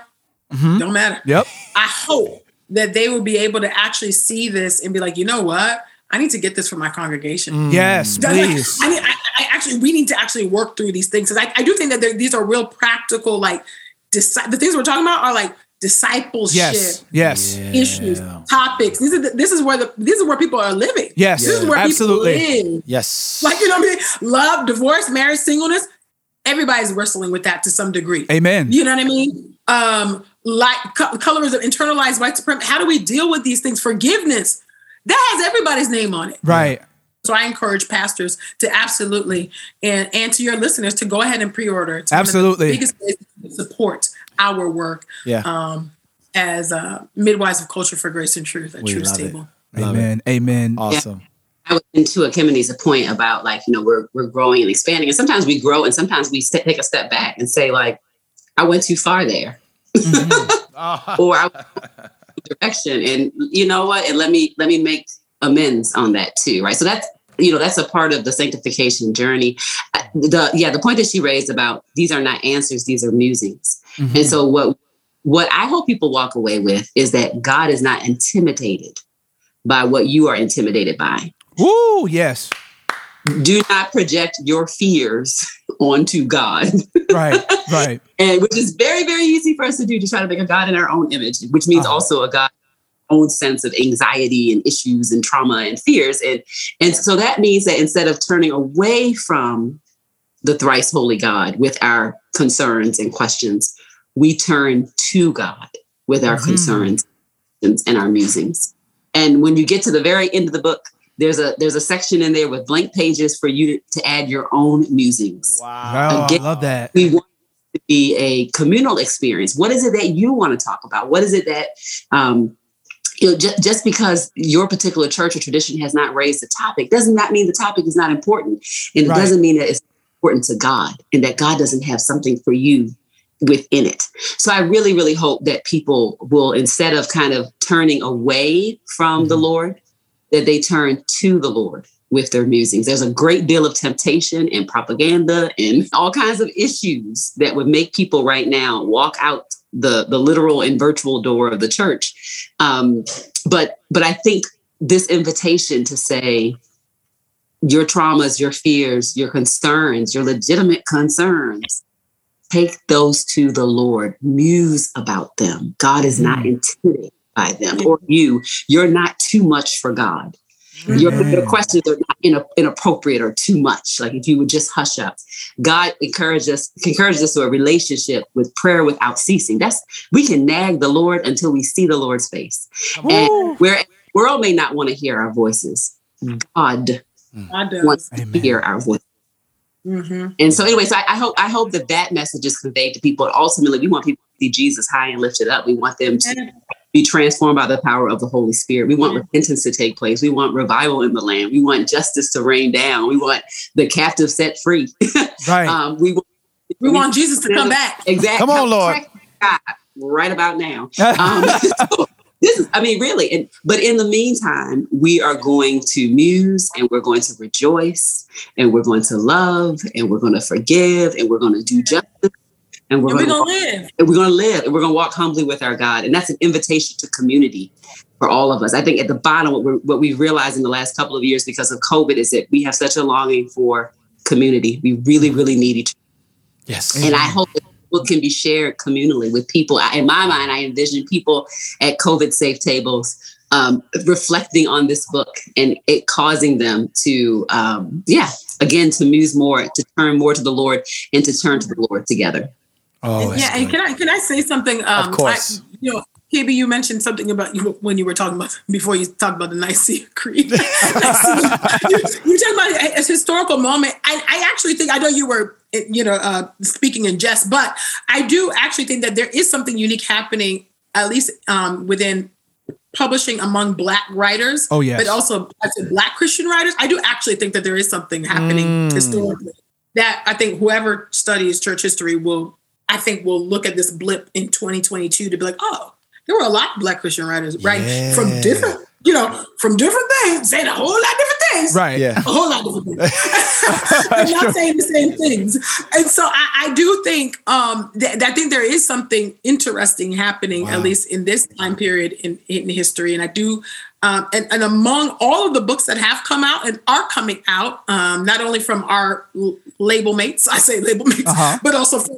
Mm-hmm. don't matter. Yep. I hope that they will be able to actually see this and be like, you know what? I need to get this for my congregation. Yes, That's like- please. I mean, I, I actually, we need to actually work through these things. 'Cause I, I do think that there- these are real practical, like, disi- the things we're talking about are like discipleship Yes. Yes. issues, topics. These are the, this is where the this is where people are living. Yes. This is where Absolutely. people live. yes. Like you know what I mean? Love, divorce, marriage, singleness. Everybody's wrestling with that to some degree. Amen. You know what I mean? Um, like co- colors of internalized white supremacy. How do we deal with these things? Forgiveness. That has everybody's name on it. Right. So I encourage pastors to absolutely and and to your listeners to go ahead and pre-order. It's one of the Absolutely. biggest ways to support our work Yeah. um, as uh, midwives of culture for grace and truth at We Truth love. Table. It. Amen. Amen. Awesome. I was into a Ekemini's point about like, you know, we're we're growing and expanding. And sometimes we grow and sometimes we st- take a step back and say, like, I went too far there. or I went direction. And you know what? And let me let me make amends on that too. Right. So that's you know, that's a part of the sanctification journey. Uh, The yeah, the point that she raised about these are not answers, these are musings. And so what what I hope people walk away with is that God is not intimidated by what you are intimidated by Woo, yes. do not project your fears onto God. Right, right. and which is very, very easy for us to do to try to make a God in our own image, which means Uh-huh. also a God own sense of anxiety and issues and trauma and fears. And and so that means that instead of turning away from the thrice holy God with our concerns and questions, we turn to God with our Mhm. concerns and our musings. And when you get to the very end of the book, there's a there's a section in there with blank pages for you to, to add your own musings. Wow, I love that. We want to be a communal experience. What is it that you want to talk about? What is it that um, you know, just, just because your particular church or tradition has not raised the topic does not that mean the topic is not important. And Right. it doesn't mean that it's important to God and that God doesn't have something for you within it. So I really, really hope that people will, instead of kind of turning away from the Lord, that they turn to the Lord with their musings. There's a great deal of temptation and propaganda and all kinds of issues that would make people right now walk out the the literal and virtual door of the church. Um, but but I think this invitation to say your traumas, your fears, your concerns, your legitimate concerns, take those to the Lord. Muse about them. God is not mm. intimidated by them or you. You're not too much for God. Mm. Your, your questions are not ina- inappropriate or too much. Like if you would just hush up. God encourages us, encourages us to a relationship with prayer without ceasing. That's we can nag the Lord until we see the Lord's face. And where the world may not want to hear our voices, mm. God God does. wants Amen. to hear our voice. Hmm And so, anyway, so I, I hope I hope that that message is conveyed to people. And ultimately, we want people to see Jesus high and lifted up. We want them to be transformed by the power of the Holy Spirit. We want repentance to take place. We want revival in the land. We want justice to rain down. We want the captive set free. Right. um, we want, We want Jesus to come back. exactly. Come on, Lord. God, right about now. Um, so this is, I mean, really. And but in the meantime, we are going to muse and we're going to rejoice and we're going to love and we're going to forgive and we're going to do justice and we're And we're going to live. and we're going to live and we're going to walk humbly with our God. And that's an invitation to community for all of us. I think at the bottom, what, we're, what we've realized in the last couple of years because of COVID is that we have such a longing for community. We really, really need each other. Yes. and I hope that book can be shared communally with people. In my mind, I envision people at COVID safe tables um, reflecting on this book and it causing them to, um, yeah, again, to muse more, to turn more to the Lord and to turn to the Lord together. Oh, that's yeah, and can I can I say something? Um, course. I, you know, KB, you mentioned something about you when you were talking about before you talked about the Nicene Creed. you, you talking about a, a historical moment. I, I actually think I know you were you know uh, speaking in jest, but I do actually think that there is something unique happening, at least um, within publishing among Black writers. Oh, yes. but also Black Christian writers. I do actually think that there is something happening historically that I think whoever studies church history will, I think, will look at this blip in 2022 to be like, oh, there were a lot of Black Christian writers, right? From different, you know, from different things, saying a whole lot of different things. right. Yeah. A whole lot of different things. They're not saying the same things. And so I, I do think um, that, that I think there is something interesting happening, at least in this time period in, in history. And I do um, and, and among all of the books that have come out and are coming out, um, not only from our l- label mates, I say label mates, Uh-huh. but also from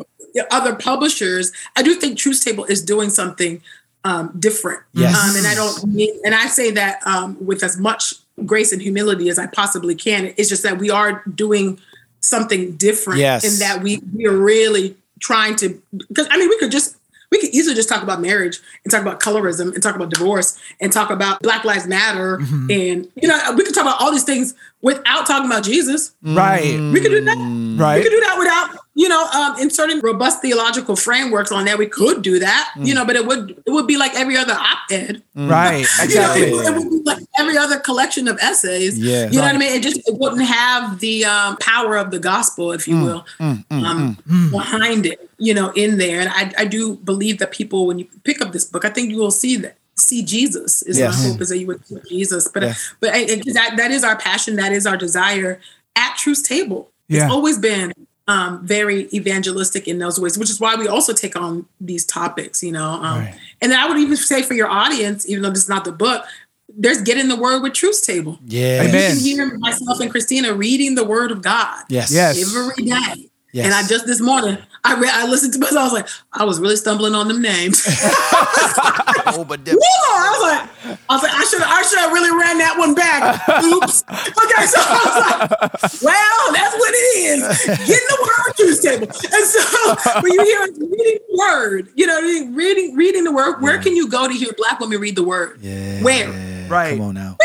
other publishers, I do think Truth Table is doing something um, different. Yes. Um, and I don't mean, and I say that um, with as much grace and humility as I possibly can. It's just that we are doing something different Yes. in that we we are really trying to because I mean we could just we could easily just talk about marriage and talk about colorism and talk about divorce and talk about Black Lives Matter Mm-hmm. and you know we could talk about all these things without talking about Jesus. Right. We could do that. Right. We could do that without, you know, um, inserting robust theological frameworks on there. We could do that, you mm. know, but it would it would be like every other op-ed. Mm. Right. You know, Exactly. it, it would be like every other collection of essays. Yeah. You know what I mean? It just it wouldn't have the um, power of the gospel, if you mm, will, um, behind it, you know, in there. And I, I do believe that people, when you pick up this book, I think you will see that see Jesus is Yes. my hope is that you would see Jesus. But Yes. but uh, I- I- that that is our passion, that is our desire at Truth's table. Yeah. It's always been um, very evangelistic in those ways, which is why we also take on these topics, you know. Um, Right. And then I would even say for your audience, even though this is not the book, there's getting the word with Truth's table. Yeah. You Amen. can hear myself and Christina reading the word of God Yes. Yes. every day. Yes. And I just this morning, I read, I listened to myself. I was like, I was really stumbling on them names. Oh, but Woo! I was like, I was like, I should, I should have really ran that one back. Oops. Okay, so I was like, well, that's what it is. Getting the word Truth's Table. And so when you hear us reading the word, you know, reading, reading the word, where can you go to hear black women read the word? Yeah. Where? Right. Come on now.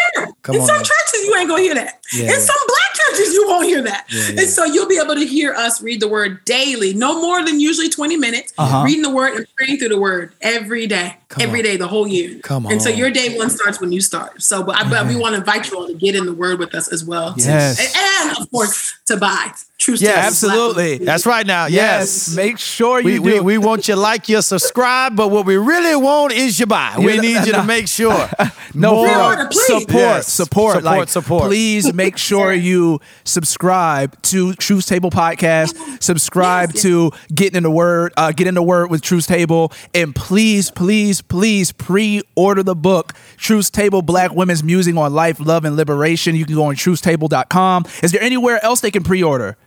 Come in some now. churches, you ain't gonna hear that. Yeah. In some black churches, you won't hear that. Yeah, yeah. And so you'll be able to hear us read the word daily, no more than usually 20 minutes, Uh-huh. reading the word and praying through the word every day, Come every on. day, the whole year. Come on. And so your day one starts when you start. So, but, I, but we want to invite you all to get in the word with us as well. Yes. And, and, of course, to buy True Yes, Stories absolutely. Black That's right now. Yes. Yes. Make sure you We, do. we, we want you like, you subscribe, but what we really want is you buy. We Yeah, need you to make sure. no More. Pre-order, support, Yes. support, Support, like, support. Please make sure you subscribe to Truth Table podcast. Subscribe Yes, yes. to Getting in the Word, uh, Get in the Word with Truth Table, and please, please, please pre-order the book Truth Table: Black Women's Musing on Life, Love, and Liberation. You can go on TruthTable.com. Is there anywhere else they can pre-order?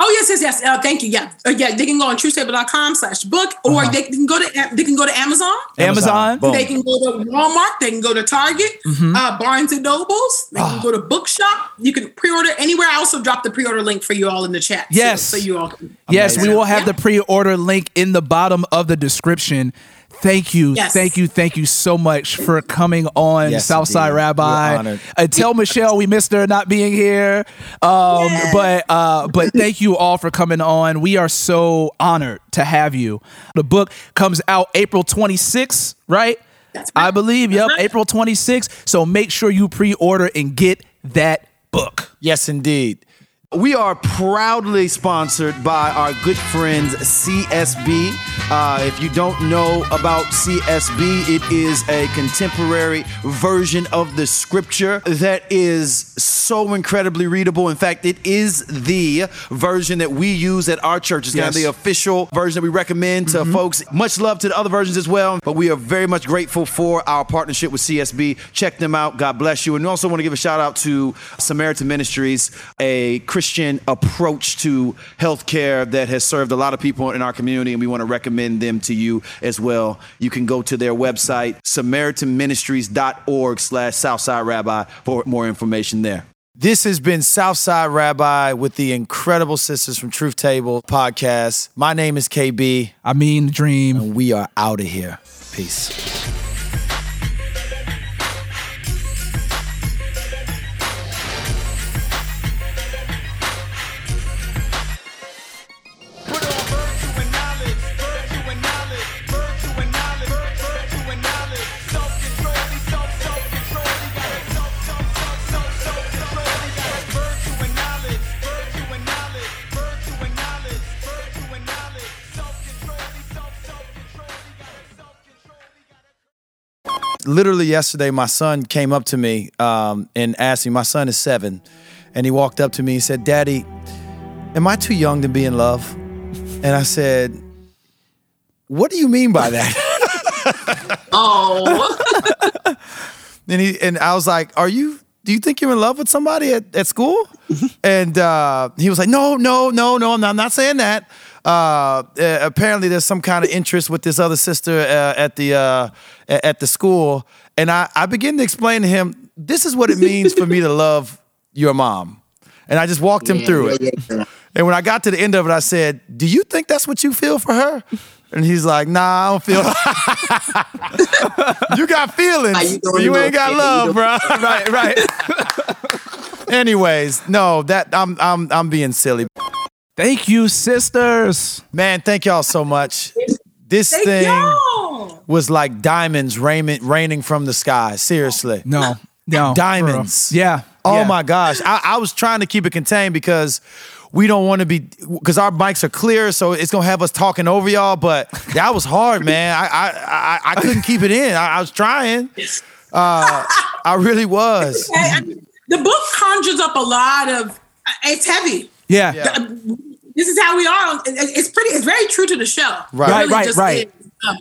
Oh yes, yes, yes. Uh, thank you. Yeah, uh, yeah. They can go on truthstable.com slash book, or Uh-huh. they can go to they can go to Amazon. Amazon. Boom. They can go to Walmart. They can go to Target, Mm-hmm. uh, Barnes and Nobles. They Ah. can go to Bookshop. You can pre-order anywhere. I also dropped the pre-order link for you all in the chat. too, Yes. so, you all can. Yes, we will have Yeah. the pre-order link in the bottom of the description. Thank you, Yes. thank you, thank you so much for coming on Yes, Southside indeed. Rabbi. We're. Uh, tell Michelle we missed her not being here, um, but uh, but thank you all for coming on. We are so honored to have you. The book comes out April 26th, right? That's right. I believe. Yep, right. April 26th. So make sure you pre-order and get that book. Yes, indeed. We are proudly sponsored by our good friends CSB. Uh, if you don't know about CSB, it is a contemporary version of the scripture that is so incredibly readable. In fact, it is the version that we use at our church. It's kind of the official version that we recommend to folks. Much love to the other versions as well, but we are very much grateful for our partnership with CSB. Check them out. God bless you. And we also want to give a shout out to Samaritan Ministries, a Christian approach to healthcare that has served a lot of people in our community, and we want to recommend them to you as well. You can go to their website, samaritanministries.org slash Southside Rabbi for more information there. This has been Southside Rabbi with the incredible sisters from Truth Table podcast. My name is KB, I mean, dream. and we are out of here. Peace. Literally yesterday, my son came up to me um, and asked me. My son is seven, and he walked up to me and said, "Daddy, am I too young to be in love?" And I said, "What do you mean by that?" Oh, and he and I was like, "Are you? Do you think you're in love with somebody at, at school?" and uh, he was like, "No, no, no, no. I'm not, I'm not saying that." Uh, uh, apparently, there's some kind of interest with this other sister uh, at the uh, at the school, and I I began to explain to him, "This is what it means for me to love your mom," and I just walked him through it. And when I got to the end of it, I said, "Do you think that's what you feel for her?" And he's like, nah, I don't feel. you got feelings, you you ain't got love, bro. right, right. Anyways, no, that I'm I'm I'm being silly. Thank you, sisters. Man, thank y'all so much. This Thank thing y'all. was like diamonds raining raining from the sky. Seriously. No, no. Diamonds. Yeah. Oh yeah. my gosh. I, I was trying to keep it contained because we don't want to be because our mics are clear, so it's gonna have us talking over y'all. But that was hard, man. I I I, I couldn't keep it in. I, I was trying. Uh, I really was. I- I mean, the book conjures up a lot of. It's heavy. Yeah. Yeah. This is how we are. It's pretty. It's very true to the show. Right. It Right, right, right. Um,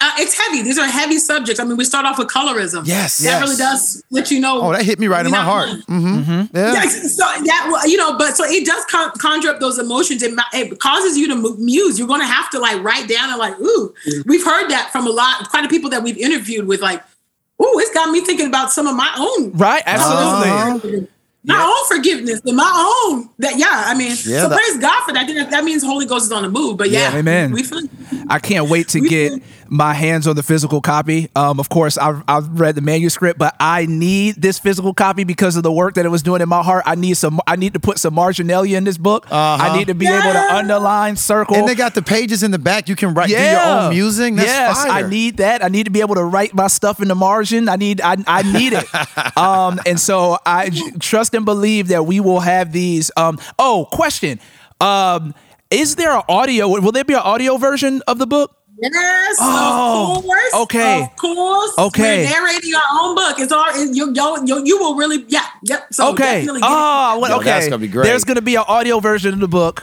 uh, it's heavy. These are heavy subjects. I mean, we start off with colorism. Yes, that yes. really does let you know. Oh, that hit me right in we're my not heart. alone. Mm-hmm. Yeah. Yeah, so that you know, but so it does con- conjure up those emotions. It, it causes you to muse. You're going to have to like write down and like, ooh, we've heard that from a lot, quite a people that we've interviewed with, like, ooh, it's got me thinking about some of my own, Right. Absolutely. Uh-huh. My own forgiveness and my own. That yeah, I mean, Yeah, so that- praise God for that. That- That means Holy Ghost is on the move. But yeah, Yeah, amen. We feel. I can't wait to get my hands on the physical copy. Um, of course, I've, I've read the manuscript, but I need this physical copy because of the work that it was doing in my heart. I need some. I need to put some marginalia in this book. I need to be able to underline, circle. And they got the pages in the back. You can write do your own musing. That's yes, fire. I need that. I need to be able to write my stuff in the margin. I need. I, I need it. um, and so I trust and believe that we will have these. Um, oh, question. Um, is there an audio? Will there be an audio version of the book? Yes, Oh, of course. okay. Of course. Okay. We're narrating our own book. It's all you, you, you, you will really, yeah, yep. So Okay. definitely get it. Oh, well, Yo, okay. that's gonna be great. There's gonna be an audio version of the book.